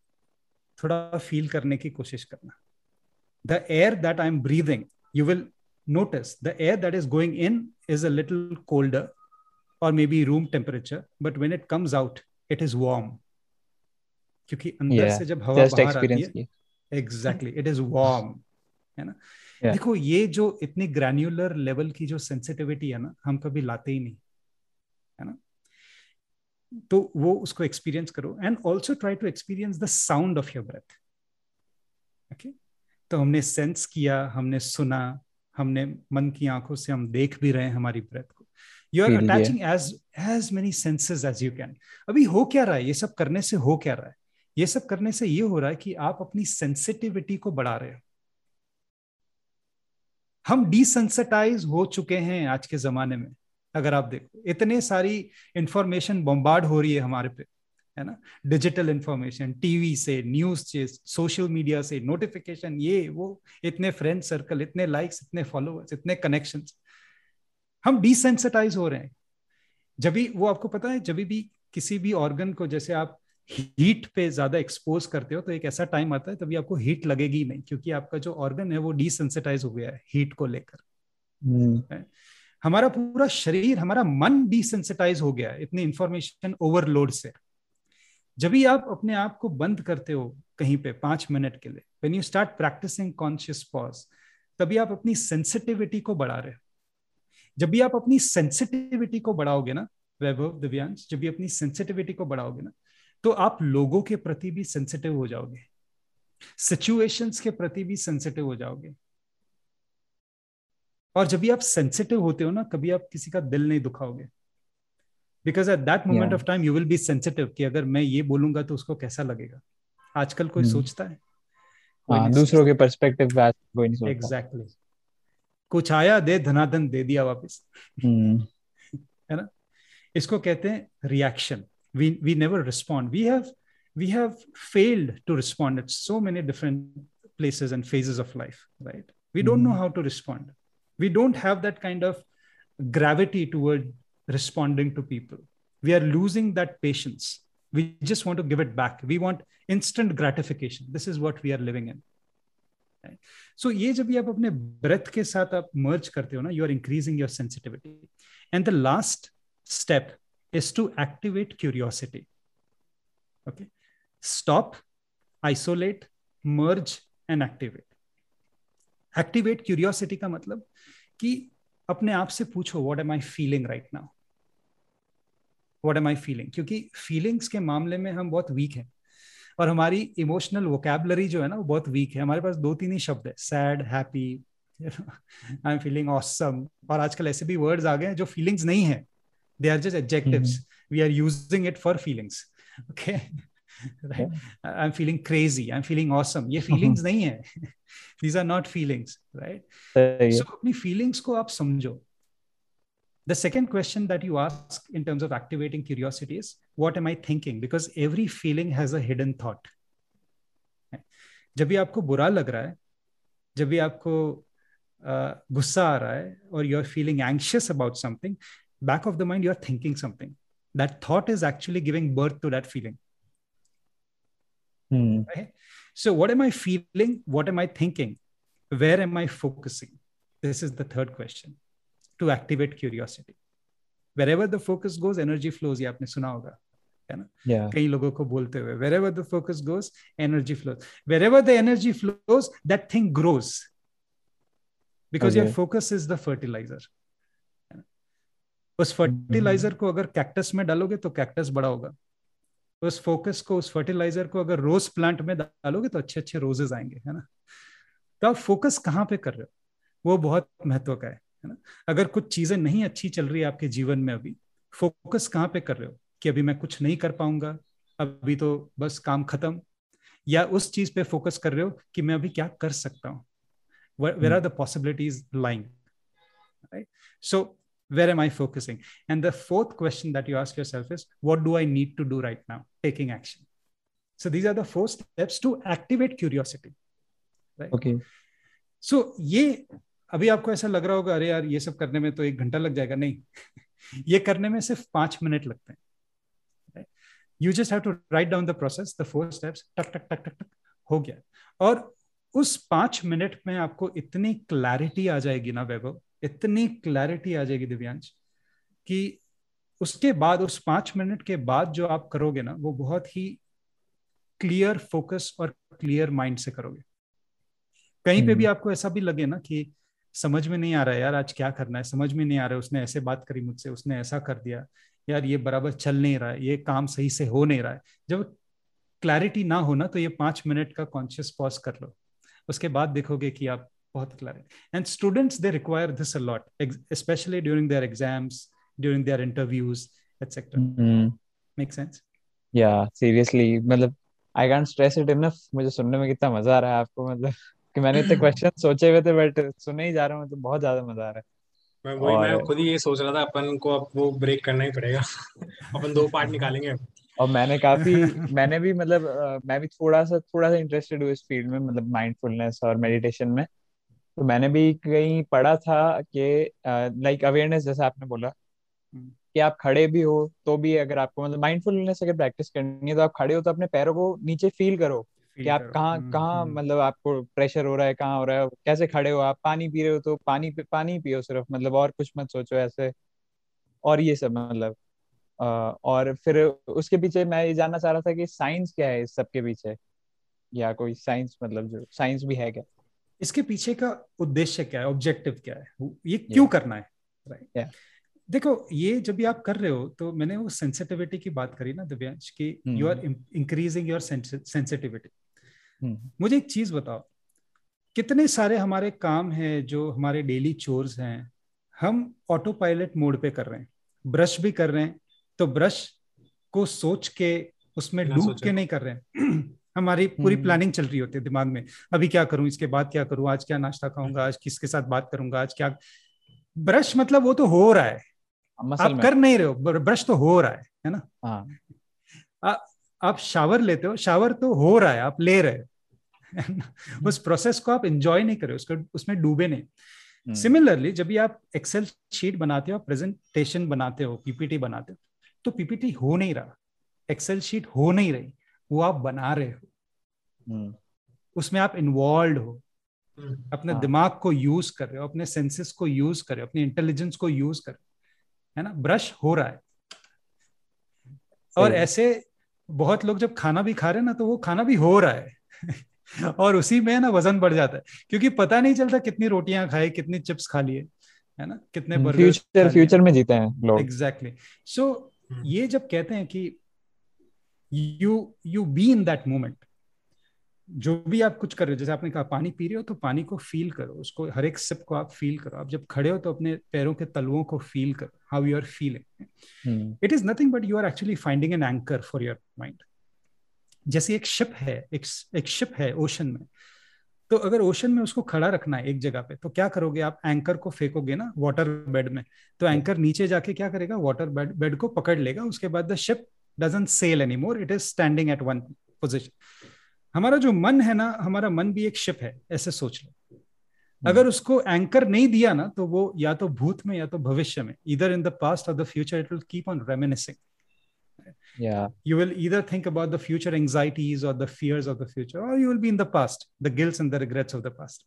थोड़ा फील करने की कोशिश करना। The air that I'm breathing, you will notice the air that is going in is a little colder or maybe room temperature, but when it comes out, it is warm. क्योंकि अंदर yeah, से जब हवा बाहर आती है exactly it is warm है ना yeah. देखो ये जो इतनी ग्रैन्युलर लेवल की जो सेंसिटिविटी है ना हम कभी लाते ही नहीं है ना तो वो उसको एक्सपीरियंस करो and also try to experience the sound of your breath तो हमने सेंस किया हमने सुना हमने मन की आँखों से हम देख भी रहे हैं हमारी ब्रेथ को। You are attaching as as many senses as you can अभी हो क्या रहा है? ये सब करने से हो क्या रहा है? ये सब करने से ये हो रहा है कि आप अपनी सेंसिटिविटी को बढ़ा रहे हो। हम डिसेंसिटाइज हो चुके हैं आज के जमाने में अगर आप देखो। इतने सारी इंफॉर्मेशन बॉम्बार्ड हो रही है हमारे पे। है ना? डिजिटल इंफॉर्मेशन टीवी से न्यूज़ से सोशल मीडिया से नोटिफिकेशन ये वो इतने फ्रेंड सर्कल इतने लाइक्स इतने फॉलोअर्स इतने कनेक्शन हम डिसेंसिटाइज हो रहे हैं। जब भी वो आपको पता है जब भी किसी भी ऑर्गन को जैसे आप हीट पे ज़्यादा एक्सपोज करते हो तो एक ऐसा टाइम आता है तभी आपको हीट लगेगी नहीं क्योंकि आपका जो ऑर्गन है वो डिसेंसिटाइज हो गया है हीट को लेकर। hmm. हमारा पूरा शरीर हमारा मन डिसेंसिटाइज हो गया है इतनी इंफॉर्मेशन ओवरलोड से। जब भी आप अपने आप को बंद करते हो कहीं पे पाँच मिनट के लिए when you start practicing conscious pause तभी आप अपनी सेंसिटिविटी को बढ़ा रहे हो। जब भी आप अपनी सेंसिटिविटी को बढ़ाओगे ना, वैभव, दिव्यांश, जब भी अपनी सेंसिटिविटी को बढ़ाओगे ना तो आप लोगों के प्रति भी सेंसिटिव हो जाओगे। सिचुएशंस के प्रति भी सेंसिटिव हो जाओगे। और जब भी आप सेंसिटिव होते हो ना, कभी आप किसी का दिल नहीं दुखाओगे। Because at that moment of time you will be sensitive कि अगर मैं ये बोलूँगा तो उसको कैसा लगेगा? आजकल कोई hmm. सोचता है?
हाँ, दूसरों के पर्सपेक्टिव
एग्जैक्टली कुछ आया दे धनाधन दे दिया वापस।
Hmm.
ना? इसको कहते हैं reaction we we never respond we have we have failed to respond at so many different places and phases of life right we don't know how to respond we don't have that kind of gravity toward responding to people. We are losing that patience. We just want to give it back. We want instant gratification. This is what we are living in. So so, ये जब भी आप अपने breath के साथ आप मर्ज करते हो ना you are increasing your sensitivity and the last step is to activate curiosity okay stop isolate merge and activate activate curiosity का मतलब कि अपने आप से पूछो what am I feeling right now what am I feeling क्योंकि feelings के मामले में हम बहुत वीक हैं। और हमारी इमोशनल वोकेबलरी जो है ना वो बहुत वीक है। हमारे पास दो तीन ही शब्द है sad happy I am feeling awesome और आजकल ऐसे भी वर्ड्स आ गए हैं जो फीलिंग्स नहीं है। They are just adjectives we are using it for feelings okay I am feeling crazy I am feeling awesome ये फीलिंग्स नहीं है these are not feelings right so अपनी फीलिंग्स को आप समझो the second question that you ask in terms of activating curiosity is what am i thinking because every feeling has a hidden thought जब भी आपको बुरा लग रहा है जब भी आपको गुस्सा आ रहा है और you are feeling anxious about something back of the mind you're thinking something that thought is actually giving birth to that feeling
Hmm.
right? so what am i feeling what am i thinking where am i focusing this is the third question to activate curiosity wherever the focus goes energy flows ये आपने सुना होगा है ना
yeah.
कई लोगों को बोलते हुए wherever the focus goes energy flows wherever the energy flows that thing grows because okay. your focus is the fertilizer उस फर्टिलाइज़र mm-hmm. को अगर कैक्टस में डालोगे तो कैक्टस बड़ा होगा उस फोकस को उस फर्टिलाइज़र को अगर रोज प्लांट में डालोगे तो अच्छे अच्छे रोजेस आएँगे है ना? तो आप फोकस कहाँ पे कर रहे हो? वो बहुत महत्व का है है ना? अगर कुछ चीज़ें नहीं अच्छी चल रही है आपके जीवन में अभी फोकस कहाँ पे कर रहे हो? कि अभी मैं कुछ नहीं कर पाऊँगा अभी तो बस काम खत्म? या उस चीज़ पे फोकस कर रहे हो कि मैं अभी क्या कर सकता हूँ? Where are the possibilities lying right? So where am i focusing and the fourth question that you ask yourself is what do i need to do right now taking action so these are the four steps to activate curiosity
right okay
so ये अभी आपको ऐसा लग रहा होगा अरे यार ये सब करने में तो एक घंटा लग जाएगा नहीं ये करने में सिर्फ़ पाँच मिनट लगते हैं you just have to write down the process the four steps टक टक टक टक टक हो गया और उस पाँच मिनट में आपको इतनी क्लैरिटी आ जाएगी ना वैभव इतनी क्लैरिटी आ जाएगी दिव्यांश कि उसके बाद उस पाँच मिनट के बाद जो आप करोगे ना वो बहुत ही क्लियर फोकस और क्लियर माइंड से करोगे। कहीं पे भी हम्म। आपको ऐसा भी लगे ना कि समझ में नहीं आ रहा है यार आज क्या करना है? समझ में नहीं आ रहा है उसने ऐसे बात करी मुझसे उसने ऐसा कर दिया। यार ये बराबर चल नहीं रहा है ये काम सही से हो नहीं रहा है। जब क्लैरिटी ना हो ना तो ये पाँच मिनट का कॉन्शियस पॉज कर लो। उसके बाद देखोगे कि आप बहुत clarity and students they require this a lot especially during their exams during their interviews etcetera make sense
या सीरियसली मतलब I can't stress it enough मुझे सुनने में कितना मज़ा आ रहा है आपको मतलब कि मैंने इतने क्वेश्चन सोचे हुए थे बट सुने ही जा रहा हूँ तो बहुत ज़्यादा मज़ा आ रहा है।
मैं वही और... मैं खुद ही ये सोच रहा था अपन को अब वो ब्रेक करना ही पड़ेगा। अपन दो पार्ट निकालेंगे
और मैंने काफ़ी मैंने भी मतलब मैं भी थोड़ा सा थोड़ा सा इंटरेस्टेड हूँ इस फ़ील्ड में मतलब माइंडफुलनेस और मेडिटेशन में। तो मैंने भी कहीं पढ़ा था कि लाइक अवेयरनेस जैसा आपने बोला हम्म। कि आप खड़े भी हो तो भी अगर आपको मतलब माइंडफुलनेस अगर प्रैक्टिस करनी है तो आप खड़े हो तो अपने पैरों को नीचे फील करो कि आप कहाँ हम्म, कहाँ हम्म। मतलब आपको प्रेशर हो रहा है कहाँ हो रहा है कैसे खड़े हो आप पानी पी रहे हो तो पानी पानी पियो सिर्फ़ मतलब और कुछ मत सोचो ऐसे और ये सब मतलब और फिर उसके पीछे मैं ये जानना चाह रहा था कि साइंस क्या है इस सब के पीछे या कोई साइंस मतलब जो साइंस भी है क्या
इसके पीछे का उद्देश्य क्या है? ऑब्जेक्टिव क्या है? ये क्यों yeah. करना है? Right right? yeah. देखो ये जब भी आप कर रहे हो तो मैंने वो सेंसिटिविटी की बात करी ना दिव्यांश की you are increasing your sensitivity मुझे एक चीज़ बताओ कितने सारे हमारे काम हैं जो हमारे डेली चोर्स हैं हम ऑटो पायलट मोड पे कर रहे हैं। ब्रश भी कर रहे हैं तो ब्रश को सोच के उसमें डूब के नहीं कर रहे हैं। हमारी पूरी प्लानिंग हम्म। चल रही होती है दिमाग में। अभी क्या करूँ इसके बाद क्या करूँ आज क्या नाश्ता खाऊँगा आज किसके साथ बात करूँगा आज क्या ब्रश मतलब वो तो हो रहा है। आप कर नहीं रहे हो ब्रश तो हो रहा है है ना? हाँ। आप शावर लेते हो शावर तो हो रहा है आप ले रहे हो हम्म। उस प्रोसेस को आप एंजॉय नहीं कर रहे उसको उसमें डूबे नहीं। सिमिलरली हम्म। जब भी आप एक्सेल शीट बनाते हो प्रेजेंटेशन बनाते हो पीपीटी बनाते हो तो पीपीटी हो नहीं रहा। एक्सेल शीट हो नहीं रही। वो आप बना रहे हो। हम्म। उसमें आप इन्वॉल्व हो। हम्म। अपने हाँ. दिमाग को यूज़ कर रहे हो अपने सेंसेस को यूज़ कर रहे हो अपने इंटेलिजेंस को यूज़ कर रहे हो। है ना? ब्रश हो रहा है। और ऐसे बहुत लोग जब खाना भी खा रहे हैं ना तो वो खाना भी हो रहा है। और उसी में ना वज़न बढ़ जाता है। क्योंकि पता नहीं चलता कितनी रोटियाँ खाए कितनी चिप्स खा लिए। है ना? कितने
फ्यूचर हम्म, फ्यूचर में जीते हैं लोग।
एग्जैक्टली सो so, ये जब कहते हैं कि you you be in that moment जो भी आप कुछ कर रहे हो जैसे आपने कहा पानी पी रहे हो तो पानी को फील करो। उसको हर एक सिप को आप फील करो। आप जब खड़े हो तो अपने पैरों के तलवों को फील करो how you are feeling it is nothing but you are actually finding an anchor for your mind जैसे एक शिप है एक एक शिप है ओशन में तो अगर ओशन में उसको खड़ा रखना है एक जगह पे तो क्या करोगे आप? एंकर को फेंकोगे ना वाटर बेड में तो एंकर नीचे जाके क्या करेगा? वाटर बेड बेड को पकड़ लेगा उसके बाद the ship doesn't sail anymore it is standing at one position हमारा जो मन है ना हमारा मन भी एक शिप है ऐसे सोच लो हम्म। अगर उसको एंकर नहीं दिया ना तो वो या तो भूत में या तो भविष्य में इधर इन द पास्ट और the future it will keep on reminiscing
yeah
you will either think about the future anxieties or the fears of the future or you will be in the past the guilts and the regrets of the past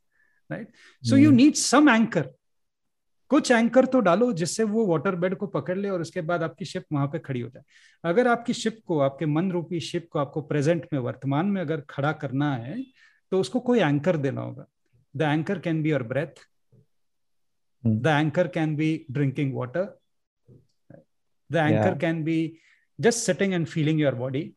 right so mm. you need some anchor कुछ anchor तो डालो जिससे वो water bed को पकड़ ले और उसके बाद आपकी शिप वहाँ पे खड़ी हो जाए। अगर आपकी शिप को आपके मन रूपी शिप को आपको प्रेजेंट में वर्तमान में अगर खड़ा करना है तो उसको कोई एंकर देना होगा। The anchor can be your breath the anchor can be drinking water the anchor can be just sitting and feeling your body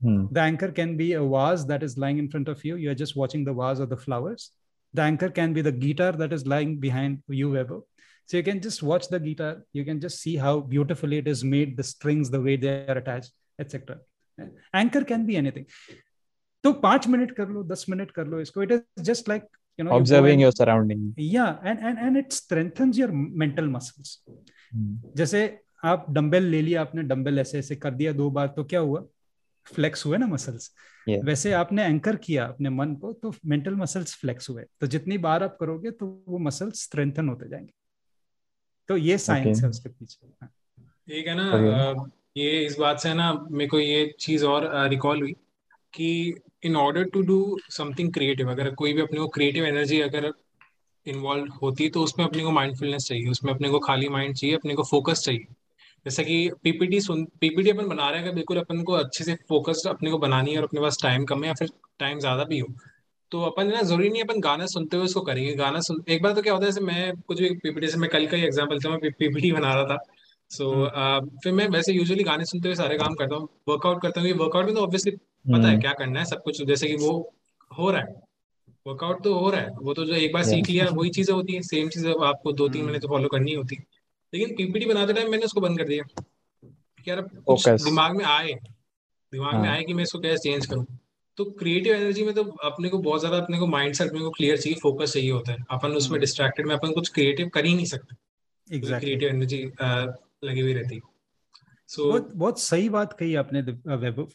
the anchor can be be a vase that is lying in front you you. You're just watching the vase or the flowers. The anchor can be the guitar that is lying behind you, Weber. So you can just watch the guitar. You can just see how beautifully it is made, the strings, the way they are attached, etc. Anchor can be anything. तो पांच minute कर लो दस minute कर लो इसको it is just like
you know observing your surrounding
yeah and and and it strengthens your mental muscles hmm. जैसे आप dumbbell ले लिया आपने डंबल ऐसे ऐसे कर दिया दो बार तो क्या हुआ फ्लेक्स हुए ना मसल्स yeah. वैसे आपने एंकर किया अपने मन को तो मेंटल मसल्स फ्लेक्स हुए तो जितनी बार आप करोगे तो वो मसल्स स्ट्रेंथन होते जाएँगे तो ये साइंस okay. है उसके पीछे हाँ।
ठीक है ना okay. ये इस बात से ना मेरे को ये चीज़ और रिकॉल हुई कि in order to do something creative अगर कोई भी अपने को क्रिएटिव एनर्जी अगर इन्वॉल्व होती है तो उसमें अपने को माइंडफुलनेस चाहिए उसमें अपने को खाली माइंड चाहिए अपने को फोकस चाहिए जैसे कि पीपीटी सुन पीपीटी अपन बना रहे हैं बिल्कुल अपन को अच्छे से फोकस्ड अपने को बनानी है और अपने पास टाइम कम है या फिर टाइम ज़्यादा भी हो तो अपन ना ज़रूरी नहीं अपन गाना सुनते हुए उसको करेंगे। गाना सुन एक बार तो क्या होता है जैसे मैं कुछ भी पीपीटी से मैं कल का ही एग्ज़ाम्पल था मैं पीपीटी बना रहा था। सो so, uh, फिर मैं वैसे यूजुअली गाने सुनते हुए सारे काम करता हूँ वर्कआउट करता हूँ वर्कआउट में तो ऑब्वियसली पता है हम्म। क्या करना है सब कुछ जैसे कि वो हो रहा है। वर्कआउट तो हो रहा है वो तो जो एक बार सीख लिया वही चीज़ें होती है सेम चीज़ आपको दो तीन महीने तो फॉलो करनी होती। है लेकिन पीपीटी बनाते टाइम मैंने उसको बंद कर दिया। यार कुछ दिमाग में आए। दिमाग में हाँ। आए कि मैं इसको कैसे चेंज करूँ। तो क्रिएटिव एनर्जी में तो अपने को बहुत ज़्यादा अपने को माइंड सेट अपने को क्लियर चाहिए फोकस चाहिए होता है। अपन उसमें डिस्ट्रैक्टेड में अपन कुछ क्रिएटिव कर ही नहीं सकते। क्रिएटिव एनर्जी लगी हुई रहती
सो so, बहुत बहुत सही बात कही आपने वैभव।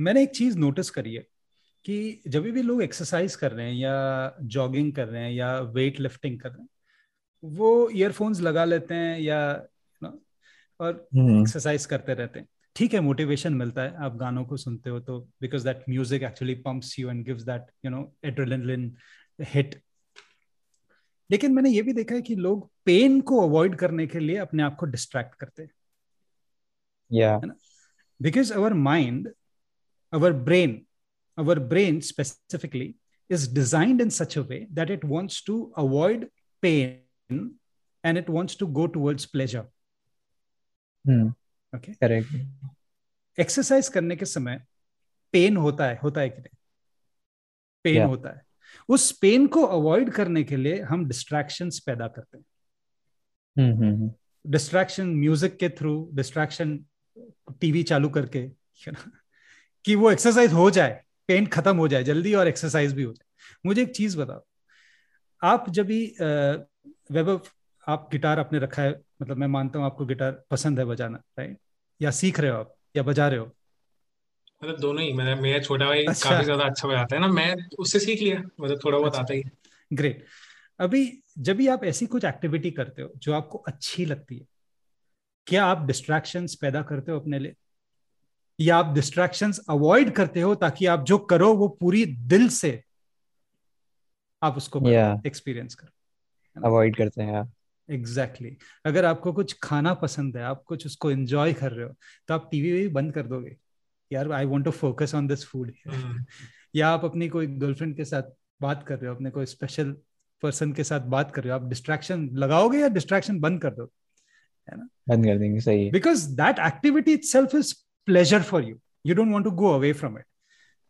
मैंने एक चीज़ नोटिस करी है कि जब भी लोग एक्सरसाइज कर रहे हैं या जॉगिंग कर रहे हैं या वेट लिफ्टिंग कर रहे हैं वो ईयरफोन्स लगा लेते हैं या ना और एक्सरसाइज हम्म। करते रहते हैं। ठीक है मोटिवेशन मिलता है आप गानों को सुनते हो तो because that music actually pumps you and gives that you know adrenaline hit लेकिन मैंने ये भी देखा है कि लोग पेन को अवॉइड करने के लिए अपने आप को डिस्ट्रैक्ट करते हैं।
Yeah
because our mind our brain our brain specifically is designed in such a way that it wants to avoid pain and it wants to go towards pleasure.
Hmm.
okay.
Correct.
Exercise करने के समय pen होता है होता है कि नहीं? Pain yeah. होता है। उस पेन को अवॉइड करने के लिए हम डिस्ट्रैक्शंस पैदा करते
हैं।
डिस्ट्रैक्शन hmm, म्यूज़िक के थ्रू डिस्ट्रैक्शन टीवी चालू करके कि वो एक्सरसाइज हो जाए पेन खत्म हो जाए जल्दी और एक्सरसाइज भी हो जाए। मुझे एक चीज़ बताओ। आप जब भी वैभव आप गिटार आपने रखा है मतलब मैं मानता हूँ आपको गिटार पसंद है बजाना राइट या सीख रहे हो आप या बजा रहे हो
मतलब दोनों ही मेरा मेरा छोटा भाई अच्छा। काफ़ी ज़्यादा अच्छा बजाता है ना मैं उससे सीख लिया मतलब थोड़ा बहुत अच्छा। आता ही
ग्रेट अभी जब भी आप ऐसी कुछ एक्टिविटी करते हो जो आपको अच्छी लगती है क्या आप डिस्ट्रैक्शंस पैदा करते हो अपने लिए या आप डिस्ट्रैक्शंस अवॉइड करते हो ताकि आप जो करो वो पूरी दिल से आप उसको एक्सपीरियंस yeah. करो
अवॉइड करते हैं
एग्जैक्टली exactly. अगर आपको कुछ खाना पसंद है आप कुछ उसको एंजॉय कर रहे हो तो आप टीवी भी बंद कर दोगे। यार I want to focus on this food या आप अपनी कोई गर्लफ्रेंड के साथ बात कर रहे हो अपने कोई स्पेशल पर्सन के साथ बात कर रहे हो आप डिस्ट्रैक्शन लगाओगे या डिस्ट्रैक्शन बंद कर दो
है ना? बंद कर देंगे सही
because that activity itself is pleasure for you you don't want to go away from it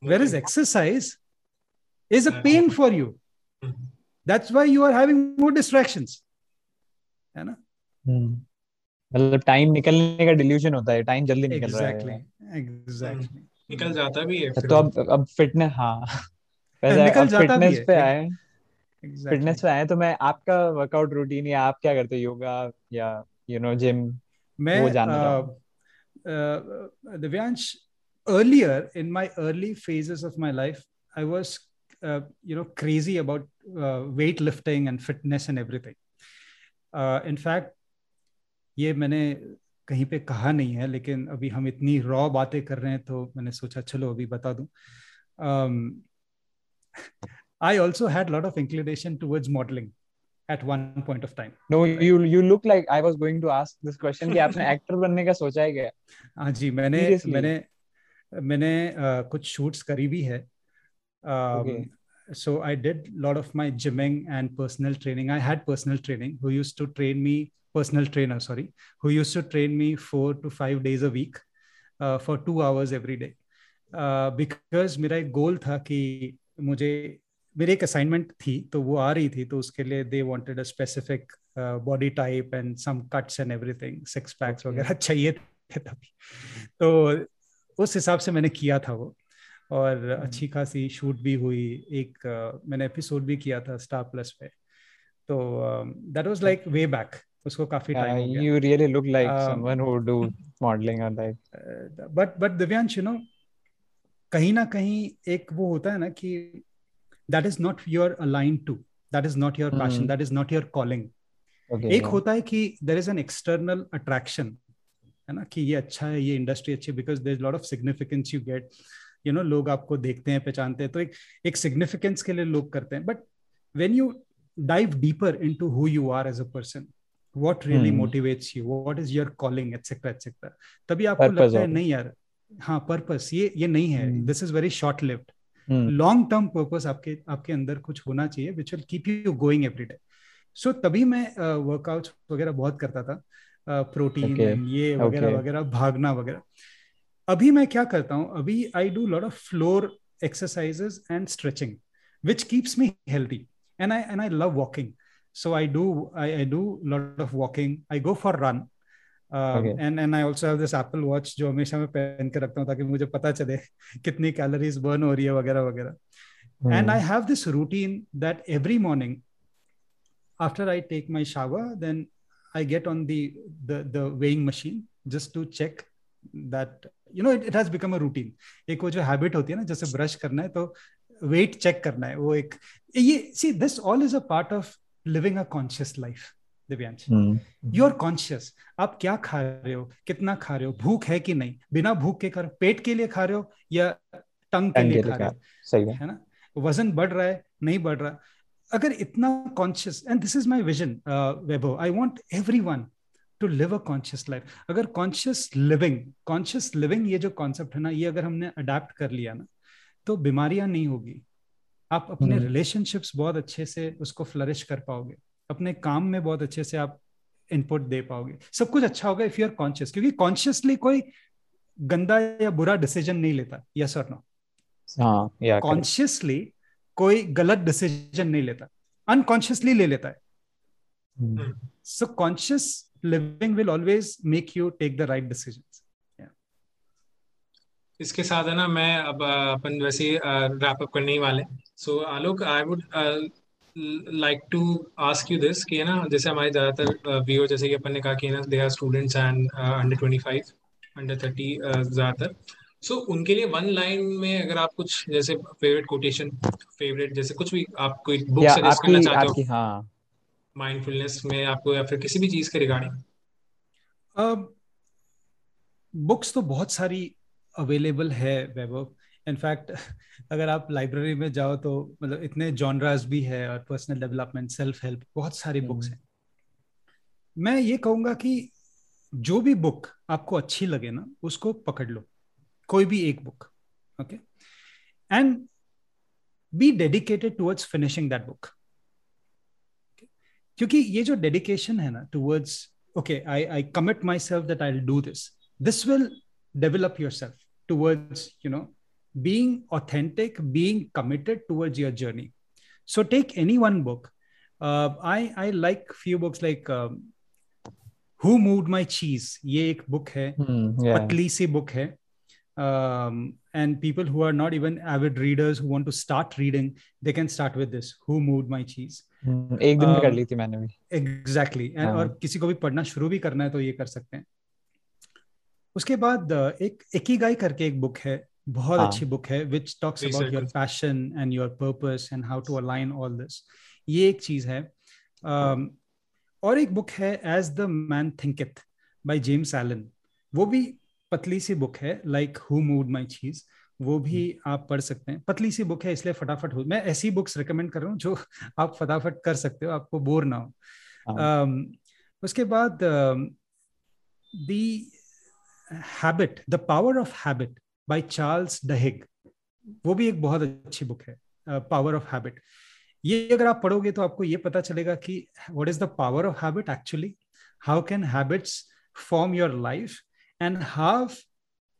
where is exercise is a pain for you. That's why you are having more distractions. है ना?
मतलब time निकलने का delusion होता है time जल्दी निकल
exactly, रहा है। एग्जैक्टली
निकल जाता भी है
तो अब अब फिटनेस हाँ। वैसे निकल जाता फिटनेस पे आए। फिटनेस पे आए तो मैं आपका वर्कआउट रूटीन या आप क्या करते हो? योगा या यू नो जिम
मैं वो जानना Divyansh earlier in my early phases of my life i was uh, you know crazy about uh, weightlifting and fitness and everything uh, in fact ये मैंने कहीं पे कहा नहीं है लेकिन अभी हम इतनी रॉ बातें कर रहे हैं तो मैंने सोचा चलो अभी बता दूँ I also had lot of inclination towards modelling at one point of time
no you you look like i was going to ask this question कि आपने एक्टर बनने का सोचा है क्या
हाँ जी मैंने Seriously? मैंने मैंने uh, कुछ शूट्स करी भी है um, okay. so i did a lot of my gymming and personal training i had personal training who used to train me personal trainer sorry who used to train me 4 to 5 days a week uh, for 2 hours every day uh, because मेरा एक गोल था कि मुझे मेरी एक assignment थी तो वो आ रही थी तो उसके लिए they wanted a specific body type and some cuts and everything six packs वगैरह चाहिए थे तभी तो उस हिसाब से मैंने किया था वो और. अच्छी खासी शूट भी हुई एक मैंने एपिसोड भी किया था स्टार प्लस पे। तो that was like way back उसको काफ़ी टाइम
हो गया। You really look like someone who do modelling और
like but but Divyansh you know कहीं ना कहीं एक वो होता है ना कि that is not your align to that is not your passion that is not your calling okay, एक yeah. होता है कि there is an external attraction है ना कि ये अच्छा है ये इंडस्ट्री अच्छी है because there is lot of significance you get you know लोग आपको देखते हैं पहचानते हैं तो एक एक सिग्निफिकेंस के लिए लोग करते हैं। But when you dive deeper into who you are as a person what really hmm. motivates you what is your calling etc etc तभी आपको Purpose लगता है नहीं यार हाँ पर्पस ये ये नहीं है। This is very short lift long term purpose आपके आपके अंदर कुछ होना चाहिए which will keep you going every day so तभी मैं वर्कआउट uh, वगैरह बहुत करता था। Protein uh, okay. ये वगैरह okay. वगैरह भागना वगैरह। अभी मैं क्या करता हूँ अभी I do lot of floor exercises and stretching which keeps me healthy and I and I love walking so i do I, I do a lot of walking. I go for run. And and I also have this Apple watch जो हमेशा मैं पहन के रखता हूँ ताकि मुझे पता चले कितनी कैलोरीज बर्न हो रही है वगैरह वगैरह. And I have this routine that every morning after I take my shower then I get on the the weighing machine just to check that you know it has become a routine एक वो जो habit होती है ना जैसे brush करना है तो वेट चेक करना है वो एक ये see this all is a part of living a conscious life Divyansh you are conscious आप क्या खा रहे हो कितना खा रहे हो भूख है कि नहीं? बिना भूख के कर पेट के लिए खा रहे हो या टंग के लिए खा रहे हो?
सही
है। ना? वज़न बढ़ रहा है नहीं बढ़ रहा। अगर इतना conscious and this is my vision Vaibhav I want every one to live a conscious life अगर कॉन्शियस लिविंग कॉन्शियस लिविंग ये जो कॉन्सेप्ट है ना ये अगर हमने अडेप्ट कर लिया ना तो बीमारियाँ नहीं होगी। आप अपने रिलेशनशिप्स हम्म। बहुत अच्छे से उसको फ्लरिश कर पाओगे। अपने काम में बहुत अच्छे से आप इनपुट दे पाओगे। सब कुछ अच्छा होगा इफ़ यू आर कॉन्शियस क्योंकि कॉन्शियसली कोई गंदा या बुरा डिसीज़न नहीं लेता यस और नो कॉन्शियसली कोई गलत डिसीज़न नहीं लेता। अनकॉन्शियसली ले लेता है। So conscious living will always make you take the right decision
इसके साथ है ना मैं अब अपन वैसे रैप अप करने ही वाले so Alok I would like to ask you this कि है ना जैसे हमारे ज़्यादातर व्यू जैसे कि अपन ने कहा कि है ना they are students and under twenty five under thirty ज़्यादातर। सो उनके लिए वन लाइन में अगर आप कुछ जैसे फेवरेट कोटेशन फेवरेट जैसे कुछ भी आप कोई बुक सजेस्ट करना चाहते हो। हाँ। माइंडफुलनेस में आपको या फिर किसी भी चीज़ के रिगार्डिंग
बुक्स तो बहुत सारी अवेलेबल है वैभव. इनफैक्ट अगर आप लाइब्रेरी में जाओ तो मतलब इतने जॉनराज भी है और पर्सनल डेवलपमेंट सेल्फ हेल्प बहुत सारी बुक्स हम्म। हैं. मैं ये कहूँगा कि जो भी बुक आपको अच्छी लगे ना उसको पकड़ लो. कोई भी एक book okay and be dedicated towards finishing that book क्योंकि ये जो डेडिकेशन है ना towards okay I I commit myself that I do this this will develop yourself towards you know being authentic being committed towards your journey so take any one book I I like few books like who move my cheese ये एक book है. Hmm, पतली सी book है. And people who are not even avid readers who want to start reading they can start with this who moved my cheese?
एक दिन में कर ली थी मैंने भी।
Exactly exactly. और किसी को भी पढ़ना शुरू भी करना है तो ये कर सकते हैं। उसके बाद एक इकिगाई करके एक बुक है बहुत हाँ. अच्छी बुक है which talks about your passion and your purpose and how to align all this ये एक चीज़ है। Um, और एक बुक है as the man thinketh by James Allen वो भी पतली सी बुक है like who moved my cheese वो भी hmm. आप पढ़ सकते हैं। पतली सी बुक है इसलिए फटाफट हो मैं ऐसी बुक्स रिकमेंड कर रहा हूँ जो आप फटाफट कर सकते हो आपको बोर ना हो। हाँ. um, उसके बाद the habit the power of habit by Charles Duhigg वो भी एक बहुत अच्छी बुक है पावर ऑफ़ हैबिट ये अगर आप पढ़ोगे तो आपको ये पता चलेगा कि what is the power of habit actually how can habits form your life and how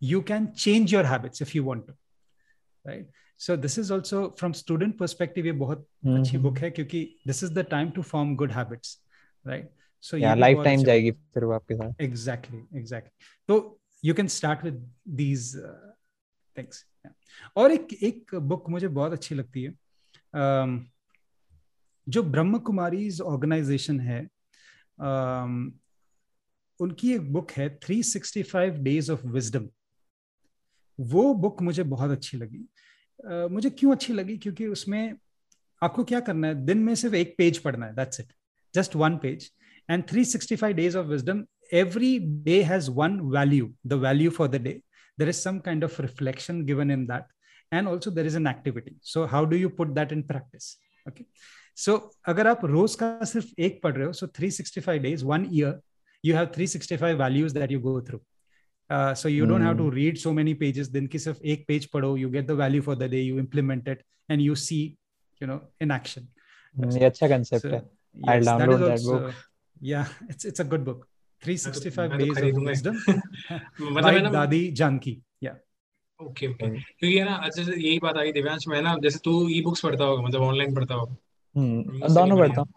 you can change your habits if you want to right so this is also from student perspective ये बहुत mm-hmm. अच्छी book है क्योंकि this is the time to form good habits right
so yeah lifetime जाएगी फिर वो आपके साथ
exactly exactly तो you can start with these uh, things yeah. और एक एक बुक मुझे बहुत अच्छी लगती है um, जो ब्रह्म कुमारी ऑर्गेनाइजेशन है um, उनकी एक बुक है 365 डेज़ ऑफ़ विजडम वो बुक मुझे बहुत अच्छी लगी। uh, मुझे क्यों अच्छी लगी? क्योंकि उसमें आपको क्या करना है? दिन में सिर्फ़ एक पेज पढ़ना है that's it just one page and 365 days of wisdom every day has one value the value for the day there is some kind of reflection given in that and also there is an activity so how do you put that in practice okay so अगर आप रोज का सिर्फ़ एक पढ़ रहे हो so three sixty five days one year you have 365 values that you go through. Uh, so you mm. don't have to hmm. read so many pages. Then ki sirf ek page padho, you get the value for the day, you implement it, and you see, you know, in action.
ये अच्छा concept so, है. Yes, I'll download that, also, that book.
Yeah, it's it's a good book. 365 days of wisdom by दादी जानकी या
okay okay क्योंकि है ना अच्छा यही बात आई दिव्यांश मैं ना जैसे तू ई बुक्स पढ़ता होगा मतलब ऑनलाइन पढ़ता होगा
हम्म दोनों पढ़ता हूँ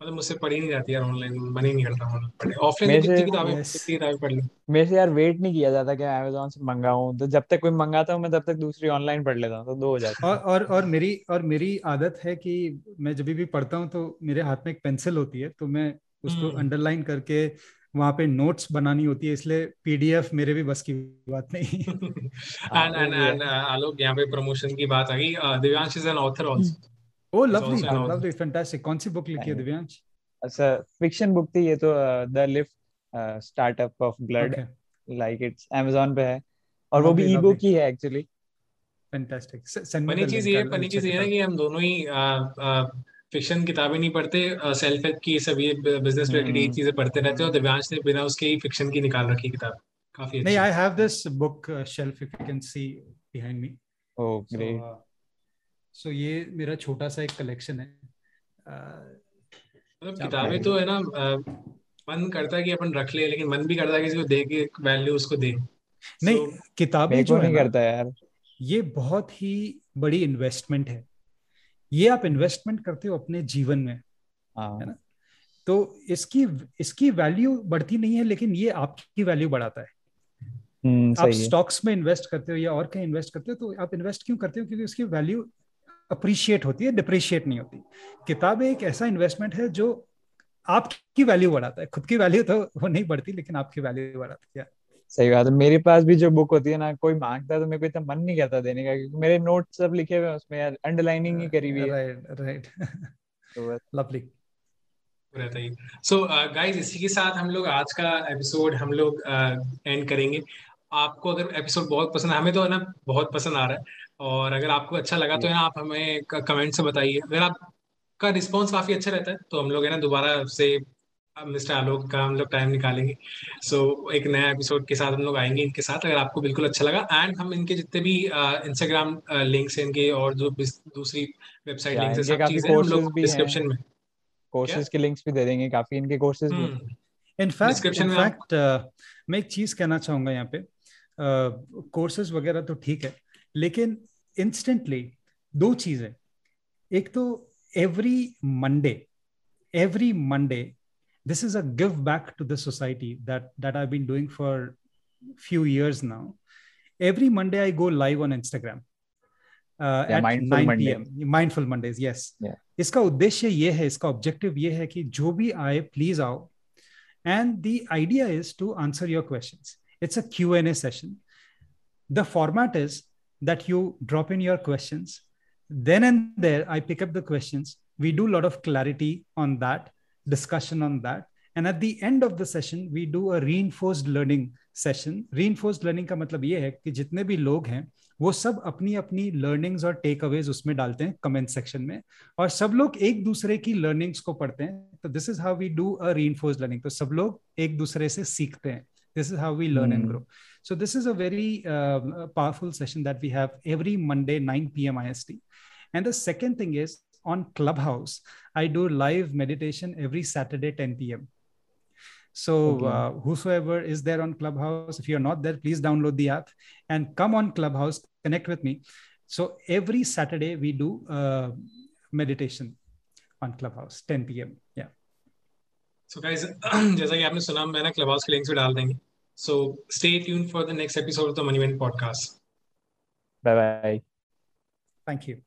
मतलब मुझसे पढ़ी नहीं जाती यार ऑनलाइन मन ही नहीं करता ऑनलाइन ऑफलाइन कितनी किताबें कितनी किताबें पढ़ लूँ?
मेरे से यार वेट नहीं किया जाता कि अमेज़न से मंगाऊं। तो जब तक कोई मंगाता हूँ मैं तब तक दूसरी ऑनलाइन पढ़ लेता हूँ तो दो हो जाती
और और और मेरी और मेरी आदत है कि मैं जब भी पढ़ता हूँ तो मेरे हाथ में एक पेंसिल होती है तो मैं उसको अंडरलाइन हम्म। करके वहाँ पे नोट्स बनानी होती है इसलिए पीडीएफ मेरे भी बस की बात नहीं।
एंड एंड एंड आलोक यहाँ पे प्रमोशन की बात आ गई। Divyansh is an author also
oh lovely lovely fantastic कौन सी बुक लिखी है दिव्यांश
अच्छा फिक्शन बुक थी ये तो the lift startup of blood like it's Amazon पे है और वो भी ई बुक ही है एक्चुअली
फैंटास्टिक
फनी चीज़ ये फनी चीज़ ये है कि हम दोनों ही फिक्शन किताबें नहीं पढ़ते सेल्फ हेल्प की सब ये बिज़नेस रिलेटेड ये चीज़ें पढ़ते रहते हैं और दिव्यांश ने बिना उसके ही फिक्शन की निकाल रखी किताब काफ़ी
नहीं I have this book shelf if you can see behind me
oh great
so ये मेरा छोटा सा एक कलेक्शन है।
मतलब किताबें तो है ना मन करता है कि अपन रख ले लेकिन मन भी करता है किसी को दे के वैल्यू उसको दे।
नहीं so, किताबें जो
नहीं करता यार।
ये बहुत ही बड़ी इन्वेस्टमेंट है। ये आप इन्वेस्टमेंट करते हो अपने जीवन में हाँ। है ना? तो इसकी इसकी वैल्यू बढ़ती नहीं है लेकिन ये आपकी वैल्यू बढ़ाता है।
हम्म,
आप स्टॉक्स में इन्वेस्ट करते हो या और कहीं इन्वेस्ट करते हो तो आप इन्वेस्ट क्यों करते हो? क्योंकि उसकी वैल्यू अप्रिशिएट होती है डिप्रिशिएट नहीं होती। किताब एक ऐसा इन्वेस्टमेंट है जो आपकी वैल्यू बढ़ाता है। खुद की वैल्यू तो वो नहीं बढ़ती लेकिन आपकी वैल्यू बढ़ाती है।
सही बात है। मेरे पास भी जो बुक होती है ना कोई माँगता है तो मेरे को इतना मन नहीं करता देने का क्योंकि मेरे नोट सब लिखे हुए हैं उसमें यार अंडरलाइनिंग ही करी हुई है।
राइट राइट लवली
रहता ही सो गाइस इसी के साथ हम लोग आज का एपिसोड हम लोग एंड uh, करेंगे। आपको अगर एपिसोड बहुत पसंद हमें तो है ना बहुत पसंद आ रहा है। और अगर आपको अच्छा लगा तो है ना आप हमें कमेंट से बताइए। अगर आपका रिस्पॉन्स काफ़ी अच्छा रहता है तो हम लोग है ना दोबारा से मिस्टर आलोक का हम लोग टाइम निकालेंगे। सो so, एक नया एपिसोड के साथ हम लोग आएँगे इनके साथ अगर आपको बिल्कुल अच्छा लगा। एंड हम इनके जितने भी इंस्टाग्राम लिंक्स हैं इनके और जो दूसरी वेबसाइट लिंक्स है सब चीज़ें हम लोग डिस्क्रिप्शन में।
कोर्सेज के लिंक्स भी दे देंगे काफ़ी इनके कोर्सेज भी
इनफैक्ट हम्म। इनफैक्ट मैं एक चीज़ कहना चाहूँगा यहाँ पे। कोर्सेज वगैरह तो ठीक है लेकिन इंस्टेंटली दो चीजें एक तो every Monday every Monday this is a give back to the society that that i've been doing for few years now every monday i go live on instagram uh, yeah, at 9 Monday. pm mindful mondays yes
yeah.
इसका उद्देश्य ये है इसका objective ये है कि जो भी आए प्लीज आओ and the idea is to answer your questions it's a Q and A session the format is that you drop in your questions then and there i pick up the questions we do a lot of clarity on that discussion on that and at the end of the session we do a reinforced learning session reinforced learning का मतलब ये है कि जितने भी लोग हैं वो सब अपनी अपनी लर्निंग्स और टेक अवेज उसमें डालते हैं कमेंट सेक्शन में और सब लोग एक दूसरे की लर्निंग्स को पढ़ते हैं तो this is how we do a reinforce learning तो सब लोग एक दूसरे से सीखते हैं this is how we learn mm. and grow so this is a very uh, powerful session that we have every monday 9 p.m ist and the second thing is on Clubhouse. I do live meditation every Saturday, 10 p.m. So, okay. uh, whosoever is there on Clubhouse, if you're not there, please download the app and come on Clubhouse, connect with me. So, every Saturday, we do uh, meditation on Clubhouse, 10 p.m. Yeah.
So, guys, जैसा कि आपने सुना मैंने Clubhouse के links भी डाल देंगे. so, stay tuned for the next episode of the Money podcast.
Bye bye.
Thank you.